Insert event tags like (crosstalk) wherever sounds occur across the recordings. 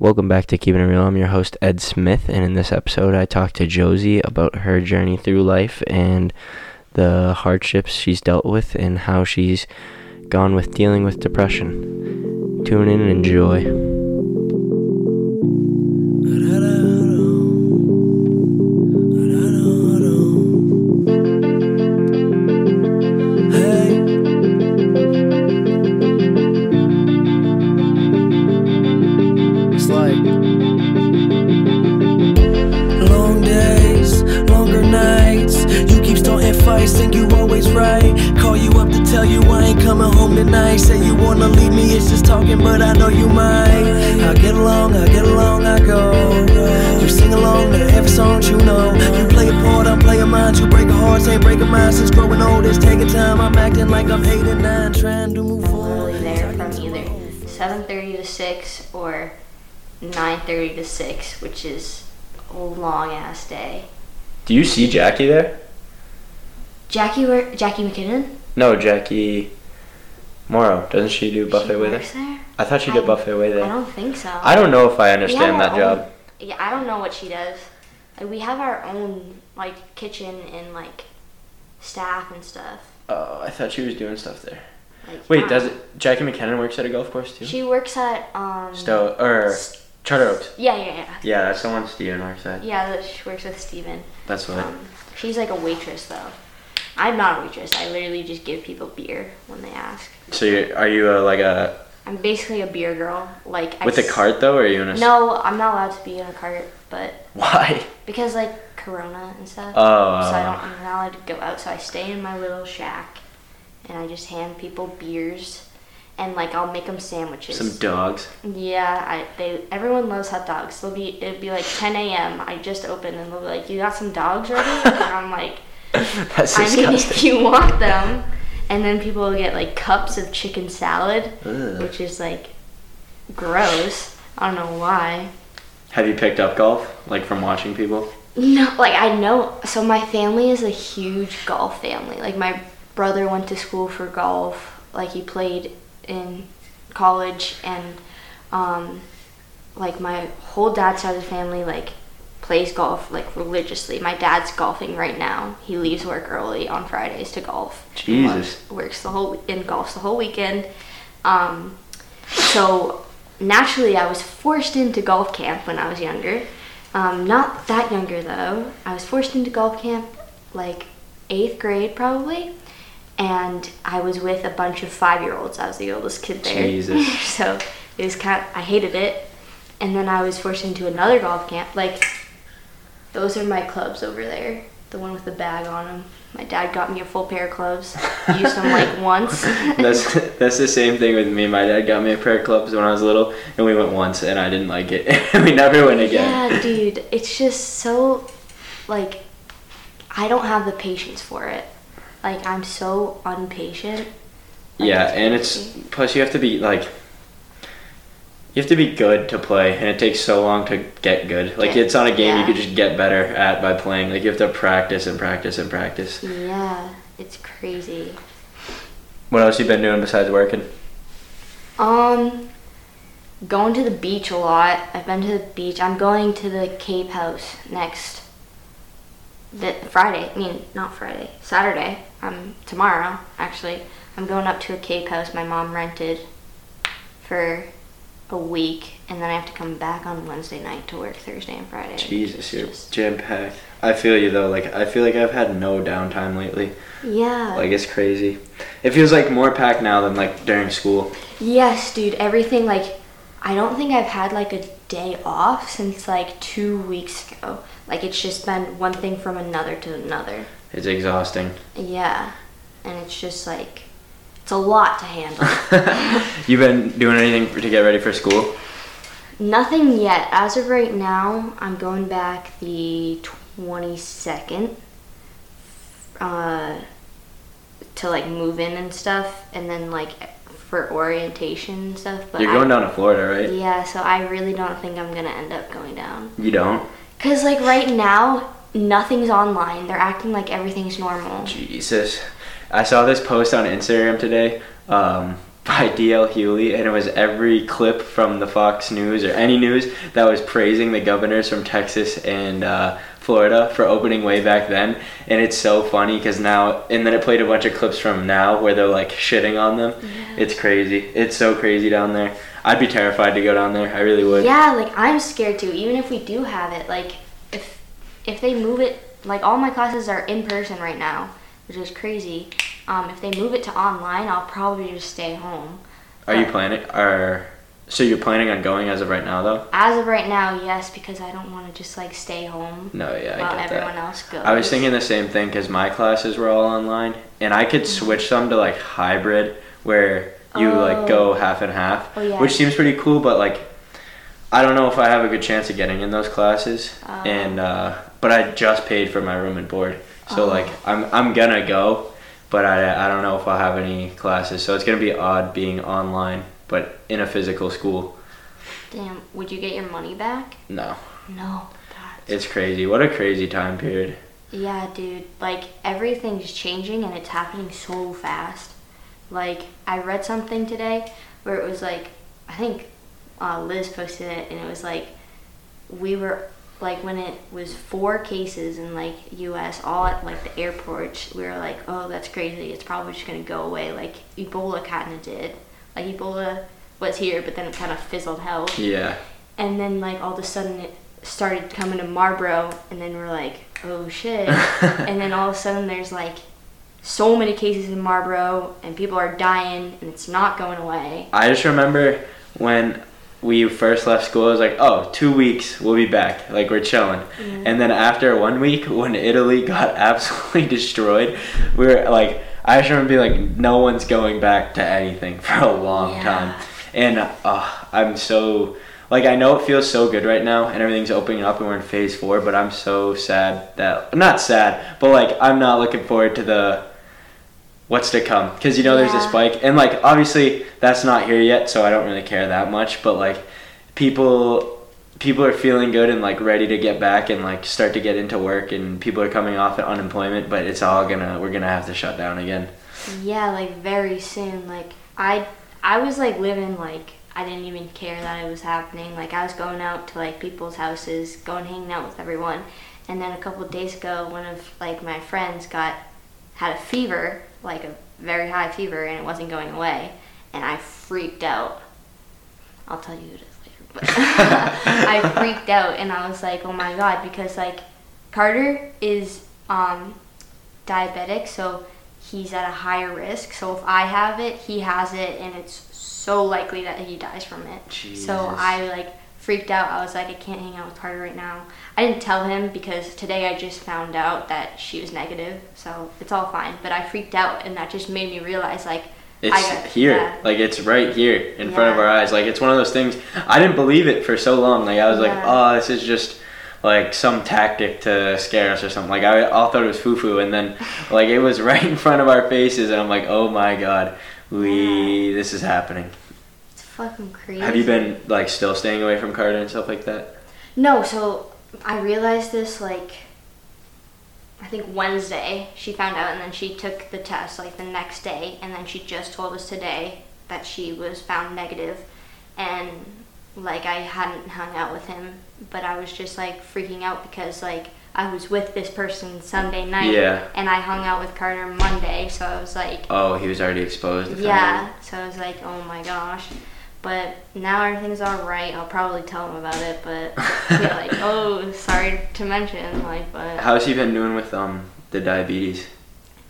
Welcome back to Keeping It Real. I'm your host, Ed Smith, and in this episode, I talked to Josie about her journey through life and the hardships she's dealt with and how she's gone with dealing with depression. Tune in and enjoy. 9:30 to 6, which is a long ass day. Do you see Jackie there? Jackie wor- Jackie McKinnon. No, Jackie Morrow. Doesn't she do buffet she with works there. I thought she did don't- buffet with I don't think so. I don't know if I understand that own- job. Yeah, I don't know what she does. Like we have our own like kitchen and like staff and stuff. Oh, I thought she was doing stuff there. Like, Wait, I does it? Jackie McKinnon works at a golf course too. She works at um. Stowe or S- Charter Oaks. Yeah, yeah, yeah. Yeah, that's the one Steven works at. Yeah, that she works with Steven. That's what. Um, she's like a waitress though. I'm not a waitress. I literally just give people beer when they ask. So you're, are you a, like a I'm basically a beer girl. Like with a cart though, or are you in a? No, I'm not allowed to be in a cart, but Why? because like Corona and stuff. Oh. So I don't. I'm not allowed to go out. So I stay in my little shack, and I just hand people beers, and like I'll make them sandwiches. Some dogs. Yeah, I they everyone loves hot dogs. They'll be it'd be like 10 a.m. I just opened and they'll be like, "You got some dogs ready?" and I'm (laughs) like, That's "I mean, if you want them." And then people will get like cups of chicken salad, Ugh. which is like gross. I don't know why. Have you picked up golf like from watching people? No, like I know. So my family is a huge golf family. Like my brother went to school for golf. Like he played in college, and um, like my whole dad's side of the family like plays golf like religiously. My dad's golfing right now. He leaves work early on Fridays to golf. Jesus. Works, works the whole and golfs the whole weekend. Um, so naturally, I was forced into golf camp when I was younger. Um, not that younger though. I was forced into golf camp like eighth grade probably, and I was with a bunch of five year olds. I was the oldest kid there. Jesus. (laughs) so it was kind. of, I hated it, and then I was forced into another golf camp. Like those are my clubs over there. The one with the bag on them. My dad got me a full pair of clubs. Used them like (laughs) once. That's that's the same thing with me. My dad got me a pair of clubs when I was little, and we went once, and I didn't like it. (laughs) we never went again. Yeah, dude, it's just so like I don't have the patience for it. Like I'm so impatient. Like, Yeah, and it's plus you have to be like you have to be good to play, and it takes so long to get good. Like it's on a game you yeah. could just get better at by playing. Like you have to practice and practice and practice. Yeah, it's crazy. What else you been doing besides working? Um going to the beach a lot. I've been to the beach. I'm going to the Cape House next the Friday. I mean, not Friday. Saturday. Um tomorrow actually. I'm going up to a Cape House my mom rented for a week and then I have to come back on Wednesday night to work Thursday and Friday. Jesus, you're jam packed. I feel you though. Like I feel like I've had no downtime lately. Yeah. Like it's crazy. It feels like more packed now than like during school. Yes, dude. Everything like I don't think I've had like a day off since like two weeks ago. Like it's just been one thing from another to another. It's exhausting. Yeah, and it's just like it's a lot to handle. (laughs) You've been doing anything to get ready for school? Nothing yet. As of right now, I'm going back the 22nd uh, to like move in and stuff, and then like for orientation and stuff. But You're I- going down to Florida, right? Yeah, so I really don't think I'm gonna end up going down. You don't? Cause like right now, nothing's online. They're acting like everything's normal. Jesus. I saw this post on Instagram today. Um, by DL Hughley, and it was every clip from the Fox News or any news that was praising the governors from Texas and uh, Florida for opening way back then. And it's so funny because now, and then it played a bunch of clips from now where they're like shitting on them. It's crazy. It's so crazy down there. I'd be terrified to go down there. I really would. Yeah, like I'm scared too. Even if we do have it, like if they move it, like all my classes are in person right now, which is crazy. Um, if they move it to online, I'll probably just stay home. Are you planning? Are so you're planning on going as of right now though? As of right now, yes, because I don't want to just like stay home No, yeah, I while get everyone that. else goes. I was thinking the same thing because my classes were all online, and I could switch them to like hybrid, where you Oh. like go half and half, Oh, yeah. which seems pretty cool. But like, I don't know if I have a good chance of getting in those classes, Oh. and uh, but I just paid for my room and board, so Oh. like I'm I'm gonna go, but I I don't know if I'll have any classes, so it's gonna be odd being online, but in a physical school. Damn, would you get your money back? No, No. That's, it's crazy. What a crazy time period. yeah, dude. Like everything's changing and it's happening so fast. Like I read something today where it was like, I think uh, Liz posted it, and it was like, we were like when it was four cases in like U.S. all at like the airports. We were like, oh, that's crazy. It's probably just gonna go away. Like Ebola kind of did. Like Ebola was here, but then it kind of fizzled out. Yeah. And then like all of a sudden it started coming to Marlboro, and then we're like, oh shit. (laughs) and then all of a sudden there's like so many cases in Marlboro, and people are dying, and it's not going away. I just remember when we first left school, it was like, oh, two weeks, we'll be back. Like, we're chilling. And then after one week, (laughs) when Italy got (laughs) absolutely destroyed, we were like, I just remember being like, no one's going back to anything (laughs) for a long Yeah. time. And uh, I'm so, like, I know it feels so good right now and everything's opening up and we're in phase four, but I'm so sad that, not sad, but like, I'm not looking forward to the, what's to come because you know there's a Yeah. spike and like obviously that's not here yet so i don't really care that much but like people people are feeling good and like ready to get back and like start to get into work and people are coming off at unemployment but it's all gonna we're gonna have to shut down again Yeah, like very soon. Like I, I was like living like I didn't even care that it was happening. Like I was going out to like people's houses, going hanging out with everyone, and then a couple of days ago, one of like my friends got had a fever, like a very high fever, and it wasn't going away, and I freaked out. I'll tell you who it is later, but (laughs) I (laughs) freaked out, and I was like, oh my god, because like Carter is um diabetic, so he's at a higher risk. So if I have it, he has it, and it's so likely that he dies from it. So I like freaked out. I was like, I can't hang out with Carter right now. I didn't tell him because today I just found out that she was negative, so it's all fine. But I freaked out, and that just made me realize like it's I got- here. yeah. like it's right here in front of our eyes. Like it's one of those things. I didn't believe it for so long. Like i was like oh this is just like some tactic to scare us or something. Like i all thought it was foo-foo and then like it was (laughs) right in front of our faces and i'm like oh my god we this is happening fucking crazy. have you been like still staying away from carter and stuff like that No, so I realized this like I think Wednesday she found out and then she took the test like the next day and then she just told us today that she was found negative and like I hadn't hung out with him but I was just like freaking out because like I was with this person Sunday night Yeah. and I hung out with Carter Monday so I was like oh he was already exposed yeah, so I was like, oh my gosh. But now everything's all right. I'll probably tell him about it, but (laughs) be like, oh, sorry to mention, like, but how's he been doing with um the diabetes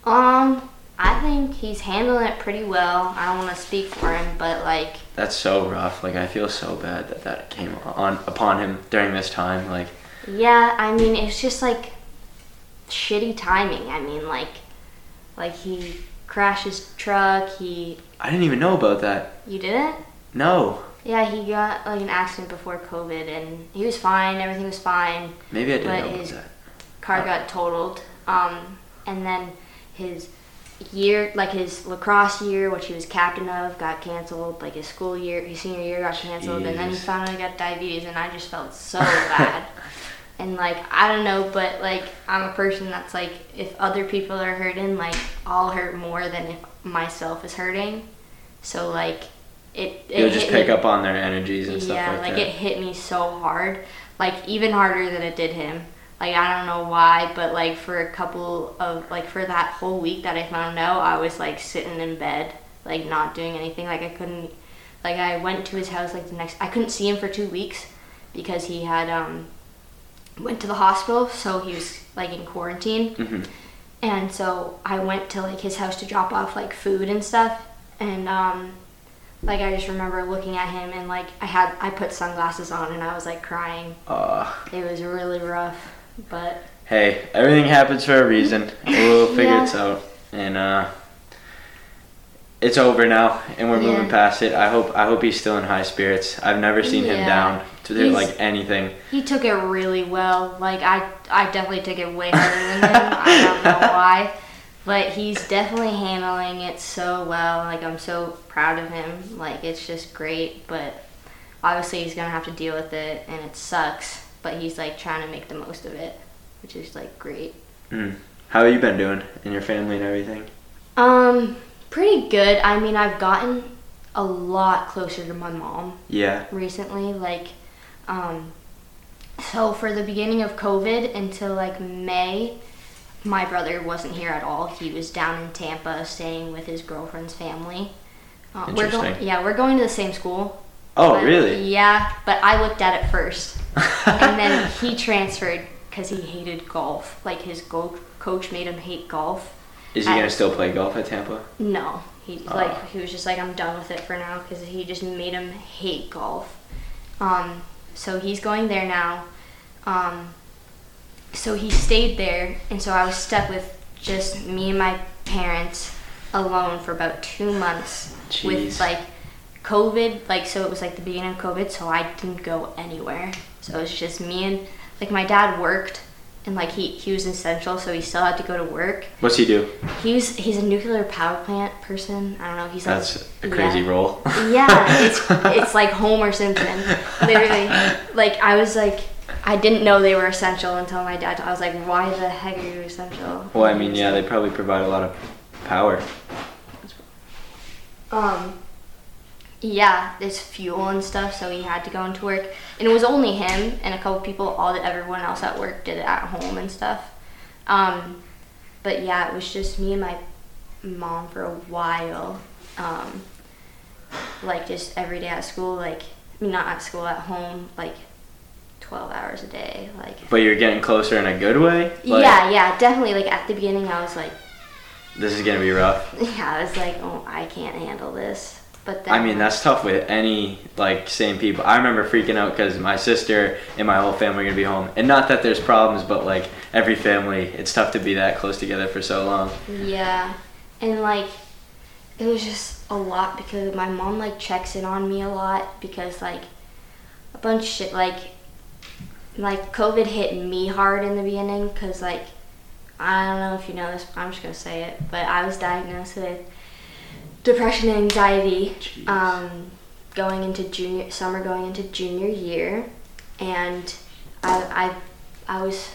um, I think he's handling it pretty well. I don't want to speak for him, but like, that's so rough like i feel so bad that that came on upon him during this time like yeah, I mean, it's just like shitty timing. I mean, like, like he crashed his truck. He, i didn't even know about that you didn't? No Yeah, he got like an accident before COVID, and he was fine. Everything was fine. maybe i didn't But know about his- that car got totaled. Um, and then his year, like his lacrosse year, which he was captain of, got canceled. Like his school year, his senior year got canceled, and then he Jeez. found out he got diabetes, and I just felt so bad. (laughs) And like I don't know, but like I'm a person that's like if other people are hurting, like I'll hurt more than if myself is hurting. So like it. it You'll just pick me- up on their energies and stuff yeah, like, like that. it hit me so hard, like even harder than it did him. Like I don't know why, but like for a couple of like for that whole week that I found out, I was like sitting in bed, like not doing anything. Like I couldn't, like I went to his house like the next. I couldn't see him for two weeks because he had um went to the hospital, so he was like in quarantine. hmm And so I went to like his house to drop off like food and stuff. And um like I just remember looking at him and like I had I put sunglasses on and I was like crying. Uh, It was really rough. But hey, everything happens for a reason. We'll (laughs) figure Yeah. it out, and uh, it's over now, and we're moving past it. I hope I hope he's still in high spirits. I've never seen him down to He's- like anything. he took it really well. Like I I definitely took it way harder than him. I don't know (laughs) why. But he's definitely handling it so well. Like I'm so proud of him. Like it's just great. But obviously he's gonna have to deal with it and it sucks. But he's like trying to make the most of it, which is like great. Mm. How have you been doing in your family and everything? Um, pretty good. I mean, I've gotten a lot closer to my mom Yeah. recently. Like, um, so for the beginning of COVID until like May, my brother wasn't here at all. He was down in Tampa staying with his girlfriend's family. Uh, we're going, Interesting. yeah, we're going to the same school. Oh, but- really? Yeah, but I looked at it first, (laughs) and then he transferred because he hated golf. Like his go- coach made him hate golf. Is he gonna still play golf at Tampa? No, he Ah. like he was just like I'm done with it for now because he just made him hate golf. Um, so he's going there now. Um, so he stayed there, and so I was stuck with just me and my parents alone for about two months Jeez. with like COVID. Like so, it was like the beginning of COVID, so I didn't go anywhere. So it was just me and like my dad worked. And like he, he was essential, so he still had to go to work. What's he do? He's he's a nuclear power plant person. I don't know. He's like That's a crazy yeah. role. Yeah, it's (laughs) it's like Homer Simpson. Literally, like I was like I didn't know they were essential until my dad. I was like, why the heck are you essential? Well, I mean, yeah, they probably provide a lot of power. Um. Yeah, there's fuel and stuff, so he had to go into work, and it was only him and a couple people. All that everyone else at work did it at home and stuff. Um, but yeah, it was just me and my mom for a while. Um, like just every day at school, like not at school, at home, like twelve hours a day, like. But you're getting closer in a good way. Like, yeah, yeah, definitely. Like at the beginning, I was like, This is gonna be rough. (laughs) yeah, I was like, oh, I can't handle this. But then I mean, that's tough with any like same people. I remember freaking out because my sister and my whole family are gonna be home, and not that there's problems, but like every family, it's tough to be that close together for so long. Yeah, and like it was just a lot because my mom like checks in on me a lot because like a bunch of shit like like COVID hit me hard in the beginning because like I don't know if you know this, but I'm just gonna say it, but I was diagnosed with depression and anxiety um, going into junior summer going into junior year and I, I I was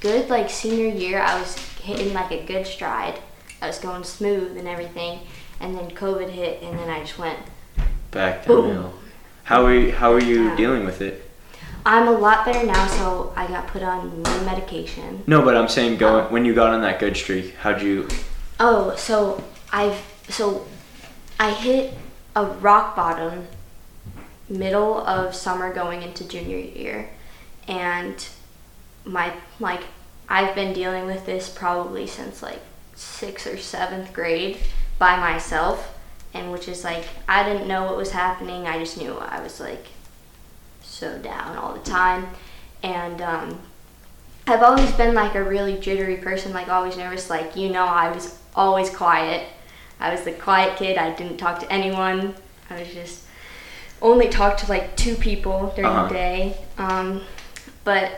good like senior year I was hitting like a good stride I was going smooth and everything and then COVID hit and then I just went Back downhill. How are you, how are you Yeah. dealing with it? I'm a lot better now so I got put on new medication No, but I'm saying going Oh. Um, when you got on that good streak. How'd you? Oh, so I've so I hit a rock bottom middle of summer going into junior year and my like I've been dealing with this probably since like 6th or 7th grade by myself and which is like I didn't know what was happening. I just knew I was like so down all the time and um I've always been like a really jittery person, like always nervous. Like you know, I was always quiet. I was the quiet kid. I didn't talk to anyone. I was just only talked to like two people during Uh-huh. the day. Um, but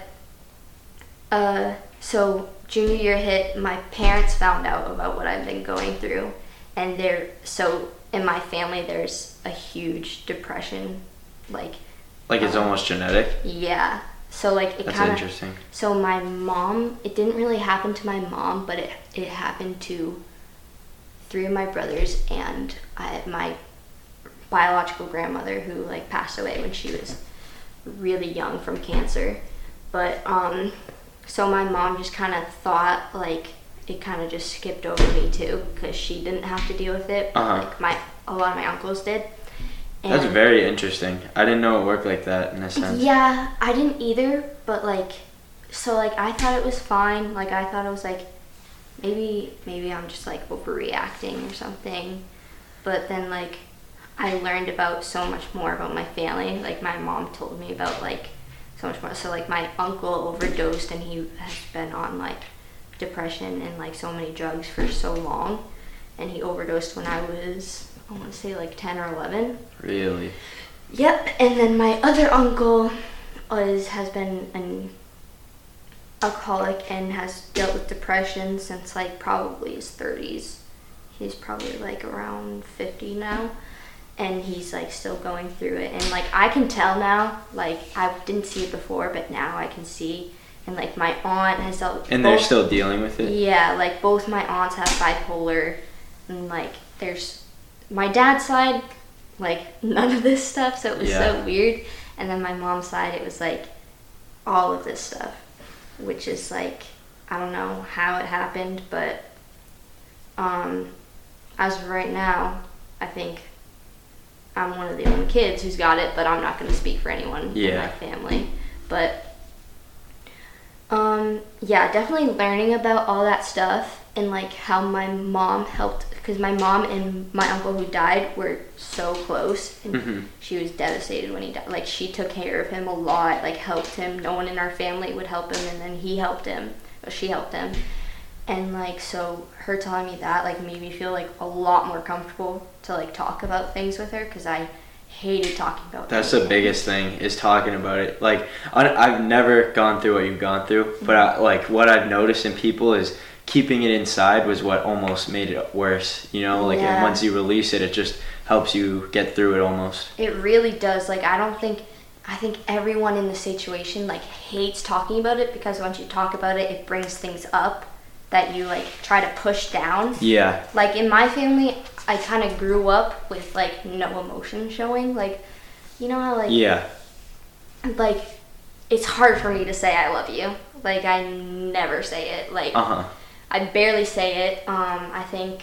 uh, so junior year hit, my parents found out about what I've been going through, and they're so in my family there's a huge depression, like Like it's almost genetic. yeah. So like it That's kind of interesting. so my mom, it didn't really happen to my mom, but it it happened to three of my brothers and I, my biological grandmother who like passed away when she was really young from cancer. But um, so my mom just kind of thought like it kind of just skipped over me too because she didn't have to deal with it. Uh-huh. Like my a lot of my uncles did. That's very interesting. I didn't know it worked like that in a sense. yeah, I didn't either, but like, so like I thought it was fine. Like I thought it was like, maybe maybe I'm just like overreacting or something. But then like, I learned about so much more about my family. Like my mom told me about like so much more. So like my uncle overdosed and he has been on like depression and like so many drugs for so long, and he overdosed when I was I want to say like ten or eleven. Really? Yep, and then my other uncle is has been an alcoholic and has dealt with depression since like probably his 30s. He's probably like around 50 now and he's like still going through it and like I can tell now, like I didn't see it before but now I can see and like my aunt has dealt And they're still dealing with it? yeah, like both my aunts have bipolar, and like there's my dad's side, like none of this stuff, so it was Yeah. so weird. And then my mom's side, it was like all of this stuff, which is like I don't know how it happened, but um, as of right now, I think I'm one of the only kids who's got it, but I'm not going to speak for anyone in my family. But um, yeah, definitely learning about all that stuff and like how my mom helped because my mom and my uncle who died were so close and Mhm. she was devastated when he died. Like she took care of him a lot, like helped him. No one in our family would help him and then he helped him. Or she helped him. And like so her telling me that like made me feel like a lot more comfortable to like talk about things with her because I hated talking about That's the biggest thing is talking about it. Like I, I've never gone through what you've gone through, but I, like what I've noticed in people is keeping it inside was what almost made it worse. You know, like Yeah. once you release it, it just helps you get through it almost. It really does. Like I don't think I think everyone in the situation like hates talking about it because once you talk about it, it brings things up that you like try to push down. Yeah, Like in my family, I kind of grew up with like no emotion showing. Like you know how like yeah, like it's hard for me to say I love you. Like I never say it. Like uh huh. I barely say it. Um, I think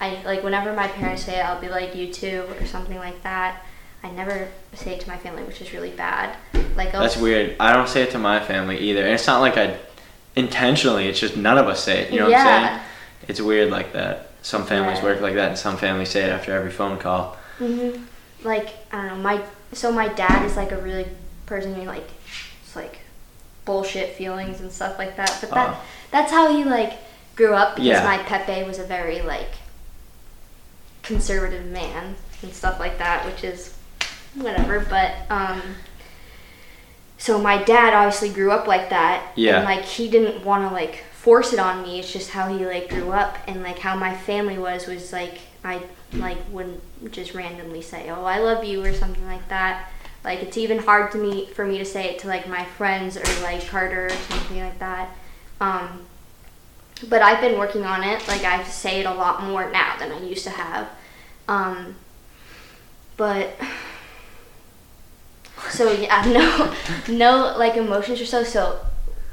I like whenever my parents say it, I'll be like you too or something like that. I never say it to my family, which is really bad. Like I'll, That's weird. I don't say it to my family either, and it's not like I intentionally. It's just none of us say it. You know what I'm Yeah. saying? It's weird like that. Some families Yeah. work like that, and some families say it after every phone call. hmm Like I don't know. My so my dad is like a really person who like it's like bullshit feelings and stuff like that. But that Uh. that's how he like grew up because Yeah. my Pepe was a very like conservative man and stuff like that, which is whatever. But um, so my dad obviously grew up like that, Yeah. and like he didn't want to like force it on me. It's just how he like grew up, and like how my family was was like I like wouldn't just randomly say, "Oh, I love you" or something like that. Like it's even hard to me for me to say it to like my friends or like Carter or something like that. Um, but I've been working on it. Like I say it a lot more now than I used to have. Um, but so yeah, (laughs) no, no like emotions or so. So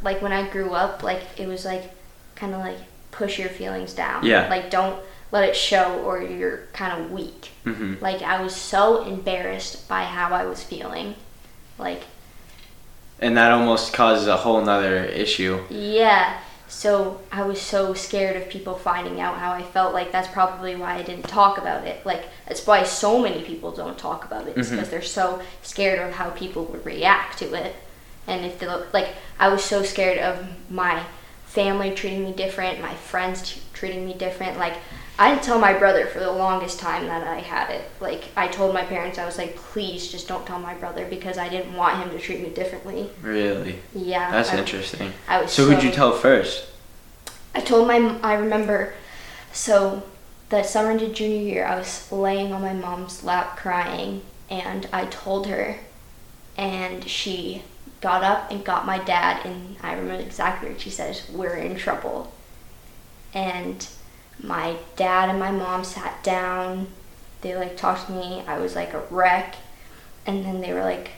like when I grew up, like it was like kind of like push your feelings down. Yeah. Like don't let it show or you're kind of weak. hmm Like I was so embarrassed by how I was feeling. Like And that almost causes a whole nother issue. Yeah. So I was so scared of people finding out how I felt. Like that's probably why I didn't talk about it. Like that's why so many people don't talk about it. Mhm. because they're so scared of how people would react to it. And if they look like I was so scared of my family treating me different, my friends t- treating me different. Like I didn't tell my brother for the longest time that I had it. Like I told my parents I was like, please just don't tell my brother because I didn't want him to treat me differently. Really, Yeah. that's I- interesting. I was So so who'd you tell first? I told my I remember so the summer into junior year I was laying on my mom's lap crying and I told her and she got up and got my dad and I remember exactly what she says we're in trouble and my dad and my mom sat down. They like talked to me. I was like a wreck, and then they were like,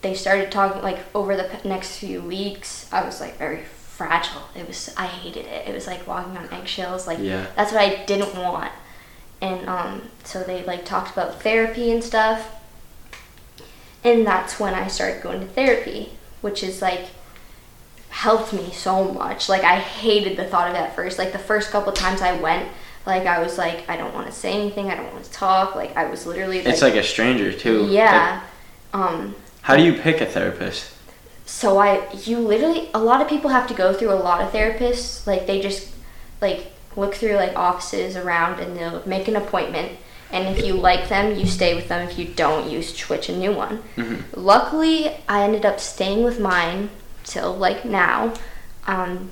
they started talking like over the p- next few weeks. I was like very fragile. It was I hated it. It was like walking on eggshells. Like Yeah. that's what I didn't want. And um, so they like talked about therapy and stuff. And that's when I started going to therapy, which is like helped me so much. Like I hated the thought of it at first. Like the first couple times I went, like I was like, I don't want to say anything. I don't want to talk. Like I was literally like, It's like a stranger too. yeah. Um, How do you pick a therapist? so I, you literally, a lot of people have to go through a lot of therapists. Like they just, like look through like offices around and they'll make an appointment. And if you like them, you stay with them. If you don't, you switch a new one. Mm-hmm. Luckily, I ended up staying with mine till like now, um,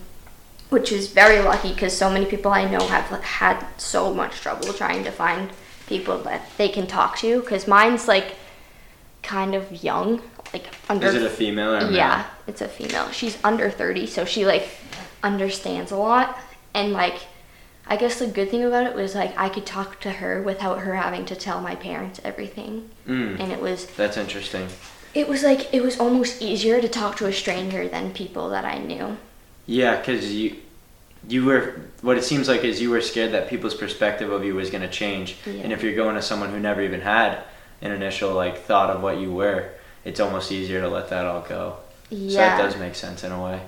which is very lucky because so many people I know have had so much trouble trying to find people that they can talk to. Because mine's like kind of young, like under. Is it a female or a male? Yeah, it's a female. She's under 30, so she like understands a lot. And like, I guess the good thing about it was like I could talk to her without her having to tell my parents everything. Mm, And it was, that's interesting. It was like, it was almost easier to talk to a stranger than people that I knew. Yeah, because you you were what it seems like is you were scared that people's perspective of you was going to change, Yeah. and if you're going to someone who never even had an initial like thought of what you were, it's almost easier to let that all go. Yeah. so that does make sense in a way.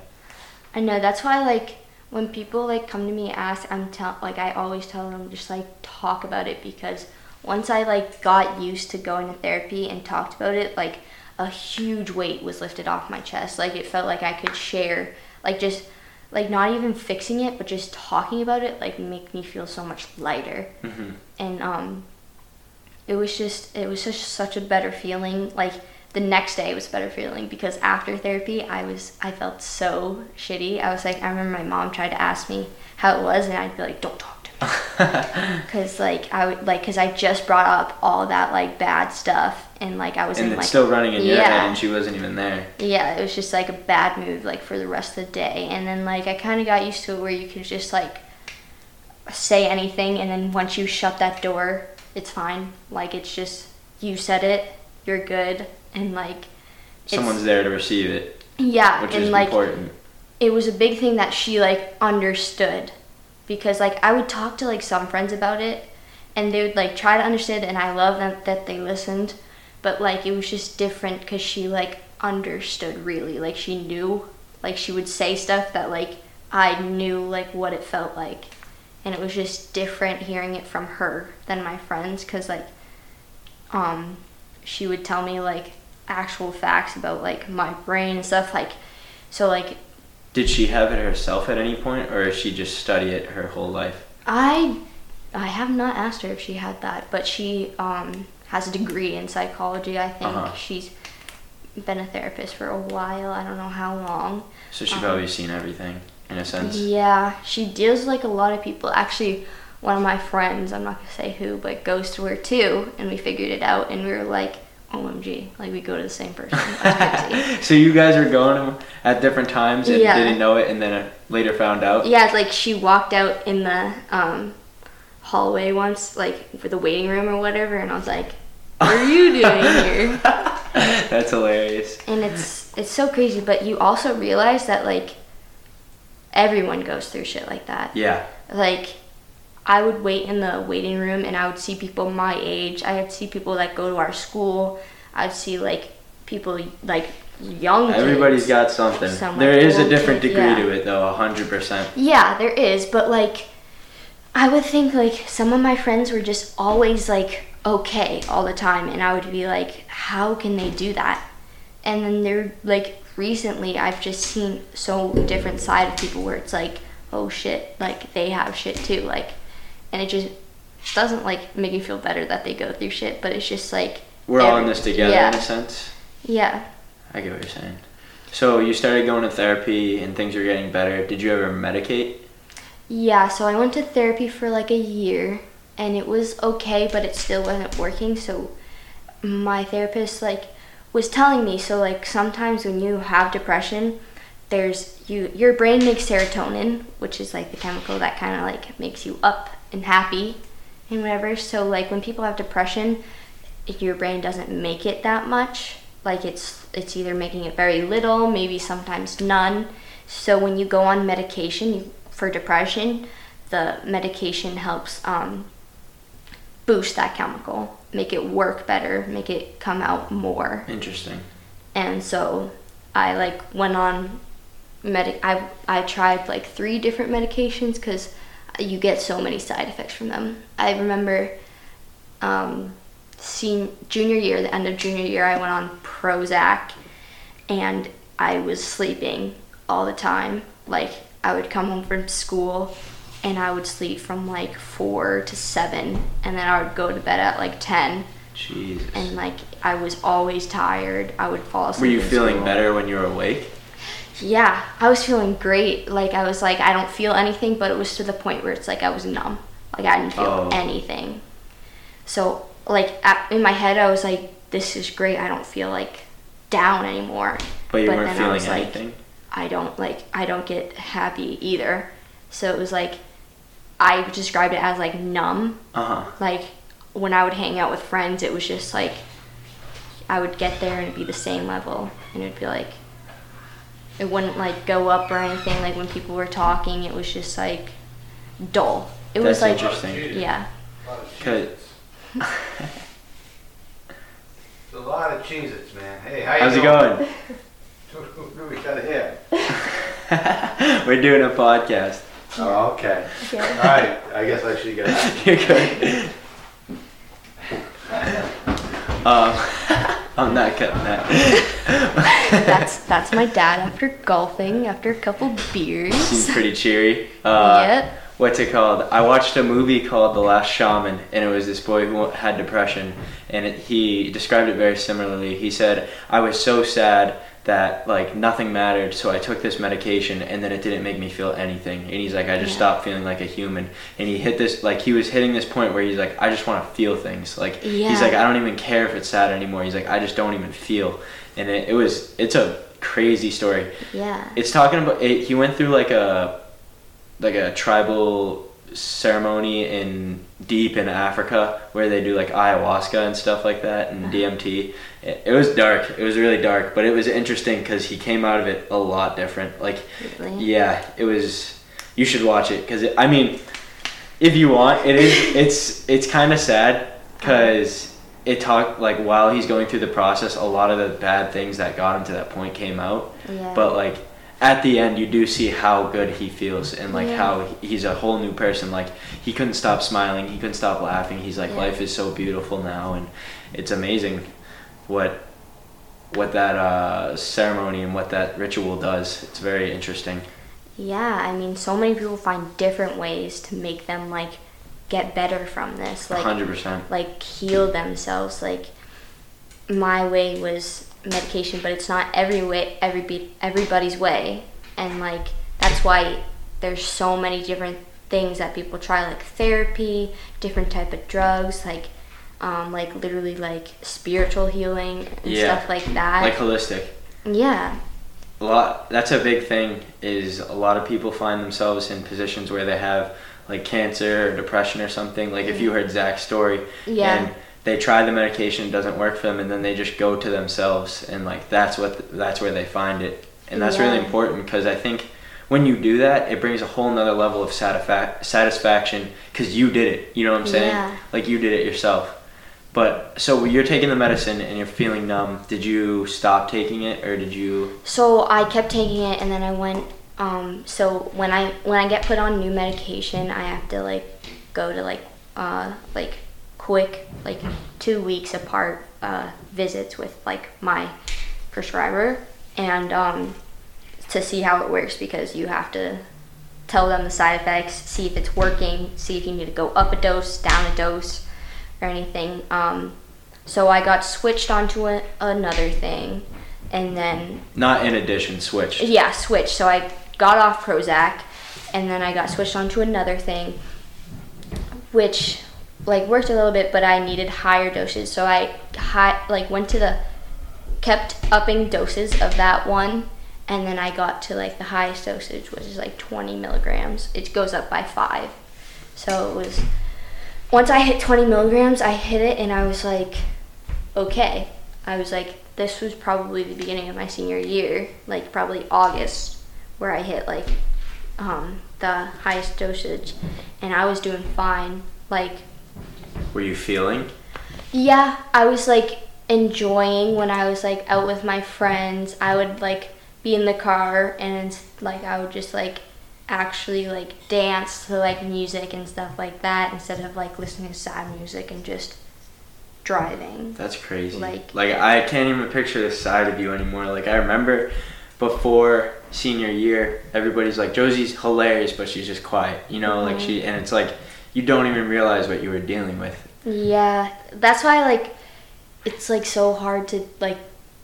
I know that's why like when people like come to me and ask, I'm tell like I always tell them just like talk about it because once I like got used to going to therapy and talked about it, like a huge weight was lifted off my chest. Like it felt like I could share, like just like not even fixing it, but just talking about it, like make me feel so much lighter. hmm And um, it was just it was just such a better feeling. Like the next day was a better feeling because after therapy, I was I felt so shitty. I was like I remember my mom tried to ask me how it was, and I'd be like, "Don't talk (laughs) to me," because like I would like because I just brought up all that like bad stuff, and like I was and in it's like still running in your yeah. head, and she wasn't even there. yeah, it was just like a bad move like for the rest of the day. And then like I kind of got used to it where you could just like say anything and then once you shut that door, it's fine. Like it's just you said it, you're good and like Someone's there to receive it, yeah, which and is like important. it was a big thing that she like understood because like I would talk to like some friends about it and they would like try to understand it and I love that that they listened but like it was just different because she like understood really like she knew like she would say stuff that like I knew like what it felt like and it was just different hearing it from her than my friends because like um she would tell me like actual facts about like my brain and stuff like so like Did she have it herself at any point, or did she just study it her whole life? I I have not asked her if she had that, but she um, has a degree in psychology. I think Uh-huh. she's been a therapist for a while. I don't know how long. So she's Um, probably seen everything in a sense. Yeah, she deals with like a lot of people. Actually, one of my friends, I'm not gonna say who, but goes to her too, and we figured it out, and we were like, OMG, like we go to the same person. (laughs) So you guys were going at different times and Yeah. didn't know it, and then later found out. Yeah, like she walked out in the um, hallway once, like for the waiting room or whatever, and I was like, "What are you doing here?" (laughs) That's hilarious. And it's it's so crazy, but you also realize that like everyone goes through shit like that. Yeah. Like I would wait in the waiting room and I would see people my age. I would see people that go to our school. I'd see like people like young kids. Everybody's got something. Some, like, is a different kids, degree yeah. to it, though. A hundred percent. Yeah, there is, but like I would think like some of my friends were just always like okay all the time and I would be like how can they do that? And then they're like recently I've just seen so different side of people where it's like oh shit, like they have shit too like and it just doesn't like make me feel better that they go through shit, but it's just like We're all in this together yeah, in a sense. Yeah. I get what you're saying. So you started going to therapy and things were getting better. Did you ever medicate? Yeah, so I went to therapy for like a year and it was okay, but it still wasn't working. So my therapist like was telling me so like sometimes when you have depression, there's you your brain makes serotonin, which is like the chemical that kind of like makes you up and happy and whatever. So like when people have depression, your brain doesn't make it that much. Like it's it's either making it very little, maybe sometimes none. So when you go on medication for depression, the medication helps um, boost that chemical, make it work better, make it come out more. Interesting. And so I like went on medic. I I tried like three different medications because you get so many side effects from them. I remember um, seen junior year, the end of junior year, I went on Prozac, and I was sleeping all the time. Like I would come home from school, and I would sleep from like four to seven, and then I would go to bed at like ten. Jesus. And like I was always tired. I would fall asleep. Were you feeling school. better when you were awake? Yeah, I was feeling great. Like I was like I don't feel anything, but it was to the point where it's like I was numb. Like I didn't feel Oh. anything. So like at, in my head, I was like, "This is great. I don't feel like down anymore." But you weren't then I feeling was like, anything? I don't like I don't get happy either. So it was like I described it as like numb. Uh huh. Like when I would hang out with friends, it was just like I would get there and it'd be the same level, and it'd be like it wouldn't like go up or anything. Like when people were talking, it was just like dull. It was That's like interesting. yeah, Cause It's (laughs) a lot of Cheez-Its, man. Hey, how you how's it doing? going? Who (laughs) we got here? (laughs) We're doing a podcast. Oh, okay. All yeah. right, I guess I should get out. You're good. um, I'm not cutting that. (laughs) that's that's my dad after golfing after a couple beers. Seems pretty (laughs) cheery. Uh, Yep. What's it called? I watched a movie called The Last Shaman, and it was this boy who had depression, and it, he described it very similarly. He said, "I was so sad that like nothing mattered, so I took this medication, and then it didn't make me feel anything." And he's like, "I just Yeah. stopped feeling like a human." And he hit this like he was hitting this point where he's like, "I just want to feel things." Like Yeah. he's like, "I don't even care if it's sad anymore." He's like, "I just don't even feel." And it, it was it's a crazy story. Yeah. It's talking about it, he went through like a like a tribal ceremony in deep in Africa where they do like ayahuasca and stuff like that and uh-huh. DMT. It, it was dark. It was really dark, but it was interesting because he came out of it a lot different. Like, Really? yeah, it was. You should watch it because I mean, if you want, it is. (laughs) It's it's kind of sad because it talked like while he's going through the process, a lot of the bad things that got him to that point came out. Yeah. But like at the end, you do see how good he feels and like Yeah. how he's a whole new person. Like he couldn't stop smiling, he couldn't stop laughing. He's like, Yeah. life is so beautiful now, and it's amazing what what that uh, ceremony and what that ritual does. It's very interesting. Yeah, I mean, so many people find different ways to make them like get better from this, like hundred percent. like heal themselves. Like my way was medication, but it's not every way, every everybody's way, and like that's why there's so many different things that people try, like therapy, different type of drugs, like um, like literally like spiritual healing and Yeah. stuff like that. Like holistic. yeah, a lot that's a big thing is a lot of people find themselves in positions where they have like cancer or depression or something like if you heard zach's story Yeah. and they try the medication it doesn't work for them and then they just go to themselves and like that's what that's where they find it and that's really important because i think when you do that it brings a whole nother level of satisfa- satisfaction because you did it you know what i'm saying Yeah. like you did it yourself but so you're taking the medicine and you're feeling numb did you stop taking it or did you So I kept taking it, and then I went. Um, so when I when I get put on new medication, I have to like go to like uh, like quick like two weeks apart uh, visits with like my prescriber, and um, to see how it works because you have to tell them the side effects, see if it's working, see if you need to go up a dose, down a dose, or anything. Um, so I got switched onto a, another thing, and then Not in addition, switched. yeah, switched. So I got off Prozac, and then I got switched onto another thing, which like worked a little bit, but I needed higher doses. So I high, like went to the kept upping doses of that one, and then I got to like the highest dosage, which is like 20 milligrams. It goes up by five. So it was once I hit 20 milligrams, I hit it and I was like, okay. I was like, this was probably the beginning of my senior year, like probably August, where I hit like um, the highest dosage, and I was doing fine. Like, Were you feeling? yeah, I was like enjoying when I was like out with my friends. I would like be in the car and like I would just like actually like dance to like music and stuff like that instead of like listening to sad music and just driving. That's crazy. Like- like I can't even picture this side of you anymore. Like I remember before senior year, everybody's like Josie's hilarious, but she's just quiet. You know, like Mhm. she and it's like you don't even realize what you were dealing with. Yeah, that's why like it's like so hard to like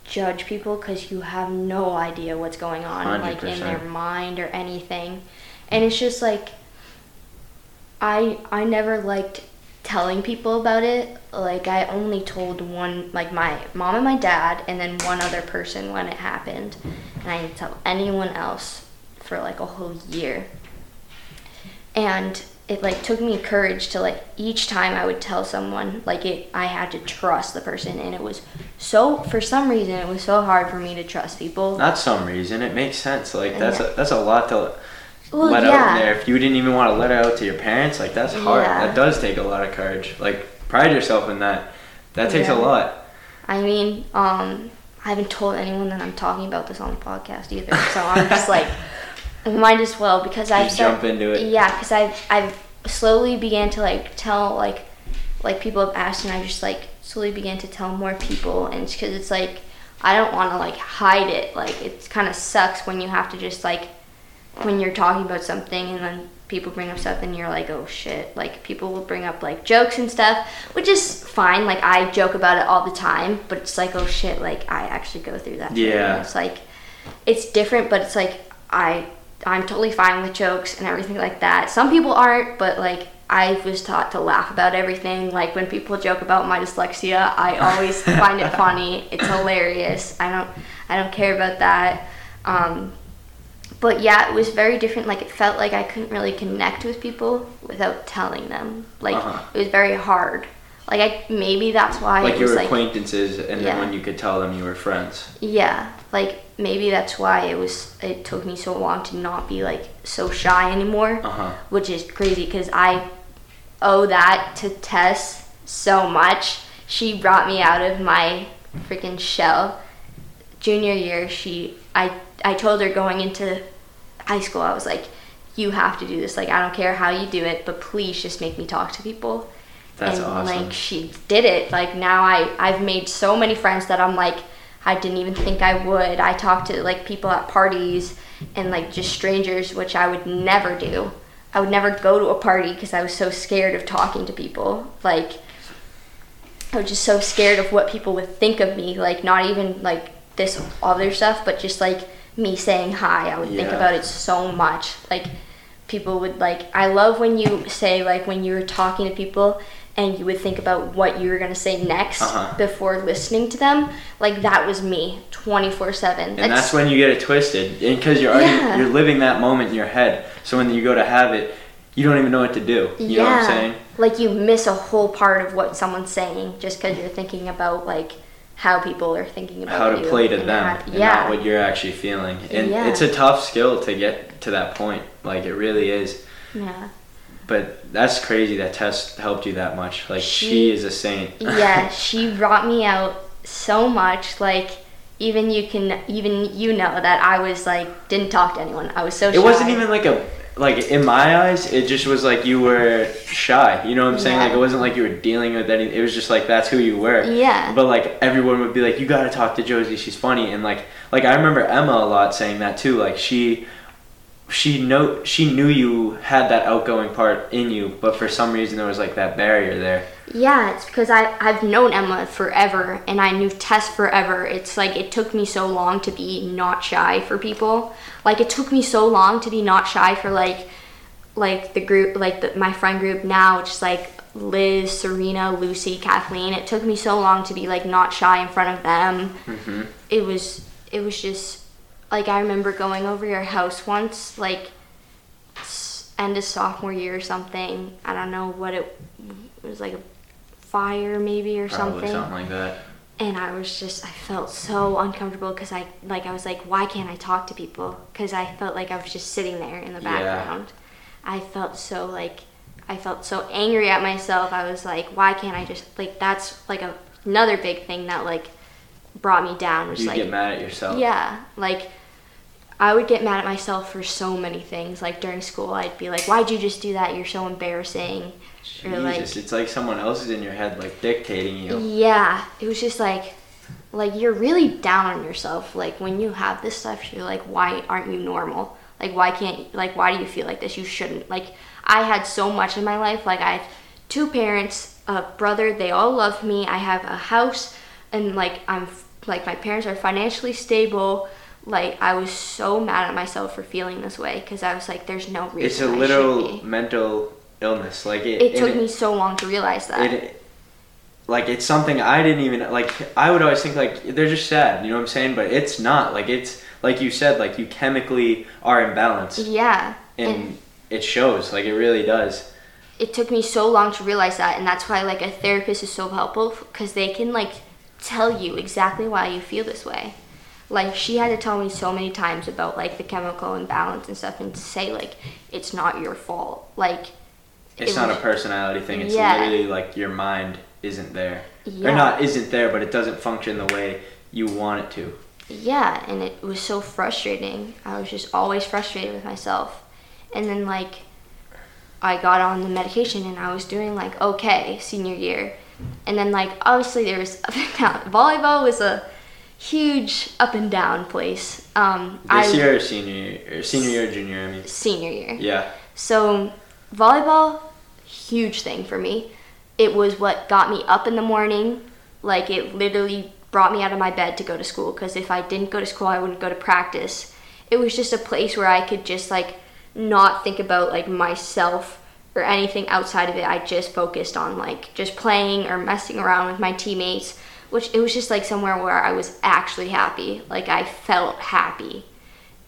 judge people because you have no idea what's going on like in their mind or anything, and it's just like I I never liked telling people about it. Like I only told one like my mom and my dad and then one other person when it happened, and I didn't tell anyone else for like a whole year and it like took me courage to like each time I would tell someone like it I had to trust the person and it was so for some reason it was so hard for me to trust people. Not some reason. It makes sense. Like that's Yeah. a, that's a lot to Well, let out yeah. there. If you didn't even want to let it out to your parents, like that's hard. Yeah. That does take a lot of courage. Like pride yourself in that. That takes a lot. I mean, um I haven't told anyone that I'm talking about this on the podcast either. So I'm just like (laughs) might as well because I jump into it. Yeah, because I've I've slowly began to like tell like like people have asked and I just like slowly began to tell more people and because it's like I don't want to like hide it. Like it kind of sucks when you have to just like when you're talking about something and then people bring up stuff and you're like oh shit like people will bring up like jokes and stuff which is fine like i joke about it all the time but it's like oh shit like i actually go through that. Yeah. It's like it's different but it's like i i'm totally fine with jokes and everything like that some people aren't but like i was taught to laugh about everything like when people joke about my dyslexia i always (laughs) find it funny it's hilarious i don't i don't care about that um, but yeah, it was very different. Like it felt like I couldn't really connect with people without telling them. Like Uh-huh. it was very hard. Like I maybe that's why Like it you was were like acquaintances, and Yeah. then when you could tell them you were friends. yeah, like maybe that's why it was. It took me so long to not be like so shy anymore, Uh huh. which is crazy because I owe that to Tess so much. She brought me out of my freaking shell. Junior year, she I I told her going into high school, I was like, you have to do this. Like I don't care how you do it, but please just make me talk to people. That's and awesome. like she did it. Like now I I've made so many friends that I'm like I didn't even think I would. I talked to like people at parties and like just strangers, which I would never do. I would never go to a party because I was so scared of talking to people. Like I was just so scared of what people would think of me. Like not even like this other stuff, but just like me saying hi. I would think about it so much. Like people would like I love when you say like when you're talking to people and you would think about what you were gonna say next Uh-huh. before listening to them. Like that was me, twenty four seven. And that's when you get it twisted, because you're already Yeah. you're living that moment in your head. So when you go to have it, you don't even know what to do. You know what I'm saying? Like you miss a whole part of what someone's saying just because you're thinking about like how people are thinking about How to play to them, how- yeah. not what you're actually feeling. And Yeah. it's a tough skill to get to that point. Like it really is. yeah. But that's crazy that Tess helped you that much. Like she, She- is a saint. (laughs) yeah, (laughs) she brought me out so much. Like even you can even you know that I was like didn't talk to anyone. I was so. It wasn't even like a like in my eyes. It just was like you were shy. You know what I'm saying? Yeah. Like it wasn't like you were dealing with any. It was just like that's who you were. Yeah. But like everyone would be like, you gotta talk to Josie. She's funny. And like like I remember Emma a lot saying that too. Like she. She know she knew you had that outgoing part in you, but for some reason there was like that barrier there. Yeah, it's because I I've known Emma forever and I knew Tess forever. It's like it took me so long to be not shy for people. Like it took me so long to be not shy for like like the group like the, my friend group now, which is like Liz, Serena, Lucy, Kathleen. It took me so long to be like not shy in front of them. hmm It was it was just like I remember going over your house once, like end of sophomore year or something. I don't know what it, it was like a fire maybe or Probably something. something like that. and I was just I felt so uncomfortable because I like I was like why can't I talk to people because I felt like I was just sitting there in the background. Yeah. I felt so like I felt so angry at myself. I was like why can't I just like that's like a, another big thing that like brought me down was You like get mad at yourself. yeah like I would get mad at myself for so many things like during school I'd be like why'd you just do that you're so embarrassing or Jesus, like it's like someone else is in your head, like dictating you. yeah, it was just like, like you're really down on yourself. Like when you have this stuff, you're like, why aren't you normal? Like why can't like why do you feel like this? You shouldn't. Like I had so much in my life. Like I have two parents, a brother. They all love me. I have a house, and like I'm like my parents are financially stable. Like I was so mad at myself for feeling this way because I was like, there's no reason. It's a literal mental illness. Like it. It and took me so long to realize that. it like it's something I didn't even like I would always think like they're just sad, you know what I'm saying? But it's not. Like it's like you said, like you chemically are imbalanced yeah. and it shows, like it really does. it took me so long to realize that and that's why like a therapist is so helpful because they can like tell you exactly why you feel this way like she had to tell me so many times about like the chemical imbalance and stuff and to say like it's not your fault like It's it not was- a personality thing. It's Yeah. literally like your mind isn't there. Yeah. Or not isn't there, but it doesn't function the way you want it to. yeah and it was so frustrating i was just always frustrated with myself and then like i got on the medication and i was doing like okay senior year and then like obviously there was up and down volleyball was a huge up and down place um This I, year or senior year or senior year junior year, I mean. senior year Yeah. so, volleyball, huge thing for me. It was what got me up in the morning. Like, it literally brought me out of my bed to go to school because if I didn't go to school, I wouldn't go to practice. It was just a place where I could just, like, not think about, like, myself or anything outside of it. I just focused on, like, just playing or messing around with my teammates, which it was just, like, somewhere where I was actually happy. Like, I felt happy.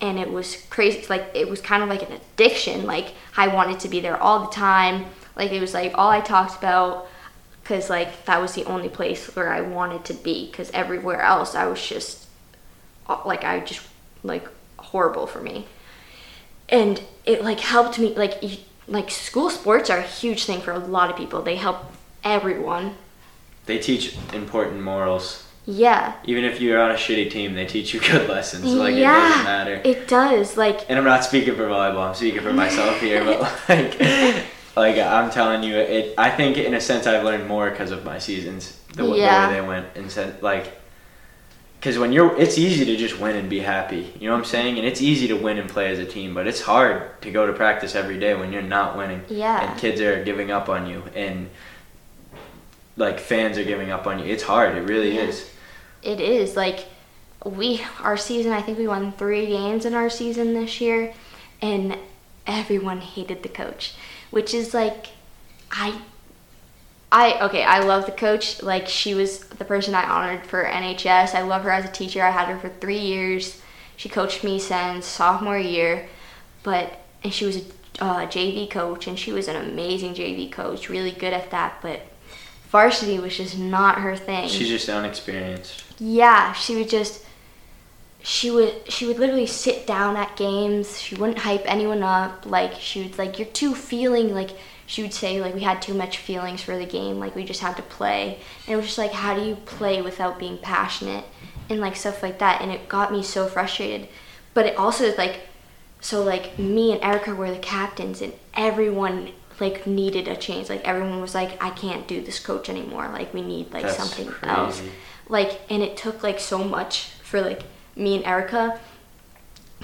And it was crazy like it was kind of like an addiction. Like i wanted to be there all the time. Like it was like all i talked about because like that was the only place where i wanted to be because everywhere else i was just like i just like horrible for me. And it like helped me like like school sports are a huge thing for a lot of people. They help everyone They teach important morals. yeah Even if you're on a shitty team, they teach you good lessons. Like yeah it doesn't matter. it does like and I'm not speaking for volleyball. I'm speaking for myself here, but (laughs) like, like I'm telling you, it. I think in a sense I've learned more because of my seasons, the, Yeah. the way they went, and said like, because when you're, it's easy to just win and be happy. You know what I'm saying? And it's easy to win and play as a team, but it's hard to go to practice every day when you're not winning. Yeah. And kids are giving up on you, and like fans are giving up on you. It's hard. It really Yeah. is. It is like we our season. I think we won three games in our season this year, and everyone hated the coach, which is like I. I okay, I love the coach. Like she was the person I honored for NHS. I love her as a teacher. I had her for three years. She coached me since sophomore year, but and she was a uh, JV coach, and she was an amazing JV coach, really good at that. But varsity was just not her thing. She's just unexperienced. Yeah, she would just she would she would literally sit down at games. She wouldn't hype anyone up. Like she would like you're too feeling like she would say like we had too much feelings for the game. Like we just had to play. And it was just like how do you play without being passionate and like stuff like that. And it got me so frustrated. But it also is like so like me and Erica were the captains and everyone like needed a change. Like everyone was like I can't do this coach anymore. Like we need like That's something crazy. else like and it took like so much for like me and Erica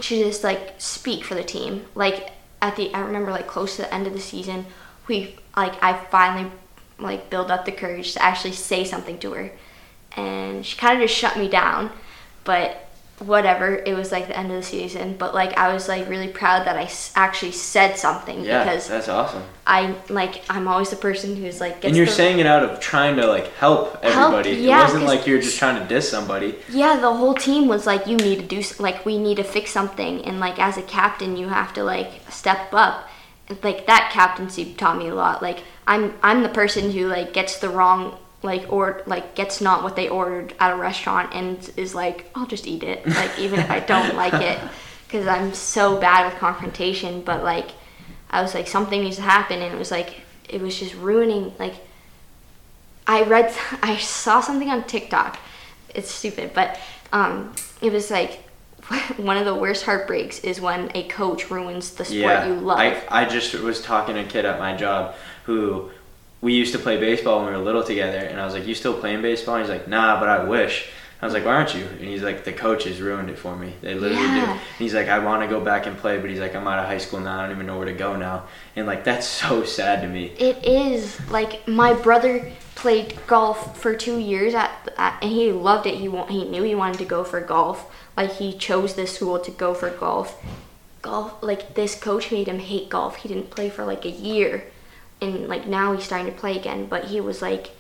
to just like speak for the team. Like at the I remember like close to the end of the season, we like I finally like build up the courage to actually say something to her. And she kind of just shut me down, but whatever. It was like the end of the season, but like I was like really proud that I s- actually said something Yeah, because that's awesome. I like I'm always the person who's like gets And you're the, saying it out of trying to like help everybody. yeah, it wasn't like you're just trying to diss somebody. yeah the whole team was like you need to do like we need to fix something and like as a captain you have to like step up like that captaincy taught me a lot like i'm i'm the person who like gets the wrong like or like gets not what they ordered at a restaurant and is like i'll just eat it like even if i don't (laughs) like it because i'm so bad with confrontation but like i was like something needs to happen and it was like it was just ruining like I read, (laughs) I saw something on TikTok. It's stupid, but um, it was like (laughs) one of the worst heartbreaks is when a coach ruins the sport yeah, you love. I, I just was talking to a kid at my job who we used to play baseball when we were little together, and I was like, "You still playing baseball?" And he's like, "Nah, but I wish." I was like, "Why aren't you?" And he's like, "The coaches ruined it for me. They literally do." Yeah. And he's like, "I want to go back and play, but he's like, I'm out of high school now. I don't even know where to go now." And like, that's so sad to me. It is like my brother played golf for two years at, at and he loved it. He wa- he knew he wanted to go for golf. Like he chose this school to go for golf. Golf like this coach made him hate golf. He didn't play for like a year, and like now he's starting to play again. But he was like,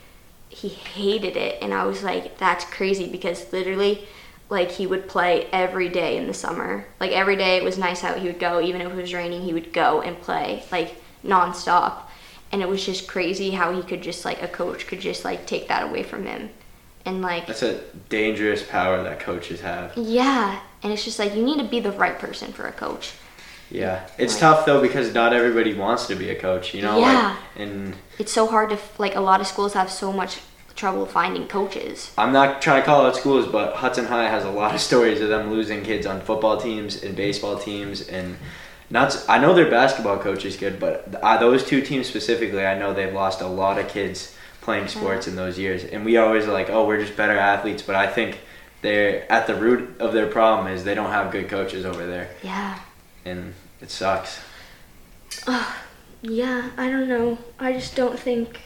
he hated it, and I was like, that's crazy because literally. Like he would play every day in the summer. Like every day it was nice out, he would go. Even if it was raining, he would go and play like nonstop and it was just crazy how he could just like a coach could just like take that away from him and like That's a dangerous power that coaches have. yeah and it's just like you need to be the right person for a coach Yeah, it's Like- tough though because not everybody wants to be a coach. You know, Yeah. like, and it's so hard to like a lot of schools have so much trouble finding coaches I'm not trying to call out schools, but Hudson High has a lot of (laughs) stories of them losing kids on football teams and baseball teams, and not. I know their basketball coach is good, but those two teams specifically, I know they've lost a lot of kids playing sports in those years, and we always are like, oh, we're just better athletes, but I think they're at the root of their problem is they don't have good coaches over there, yeah and it sucks. yeah i don't know i just don't think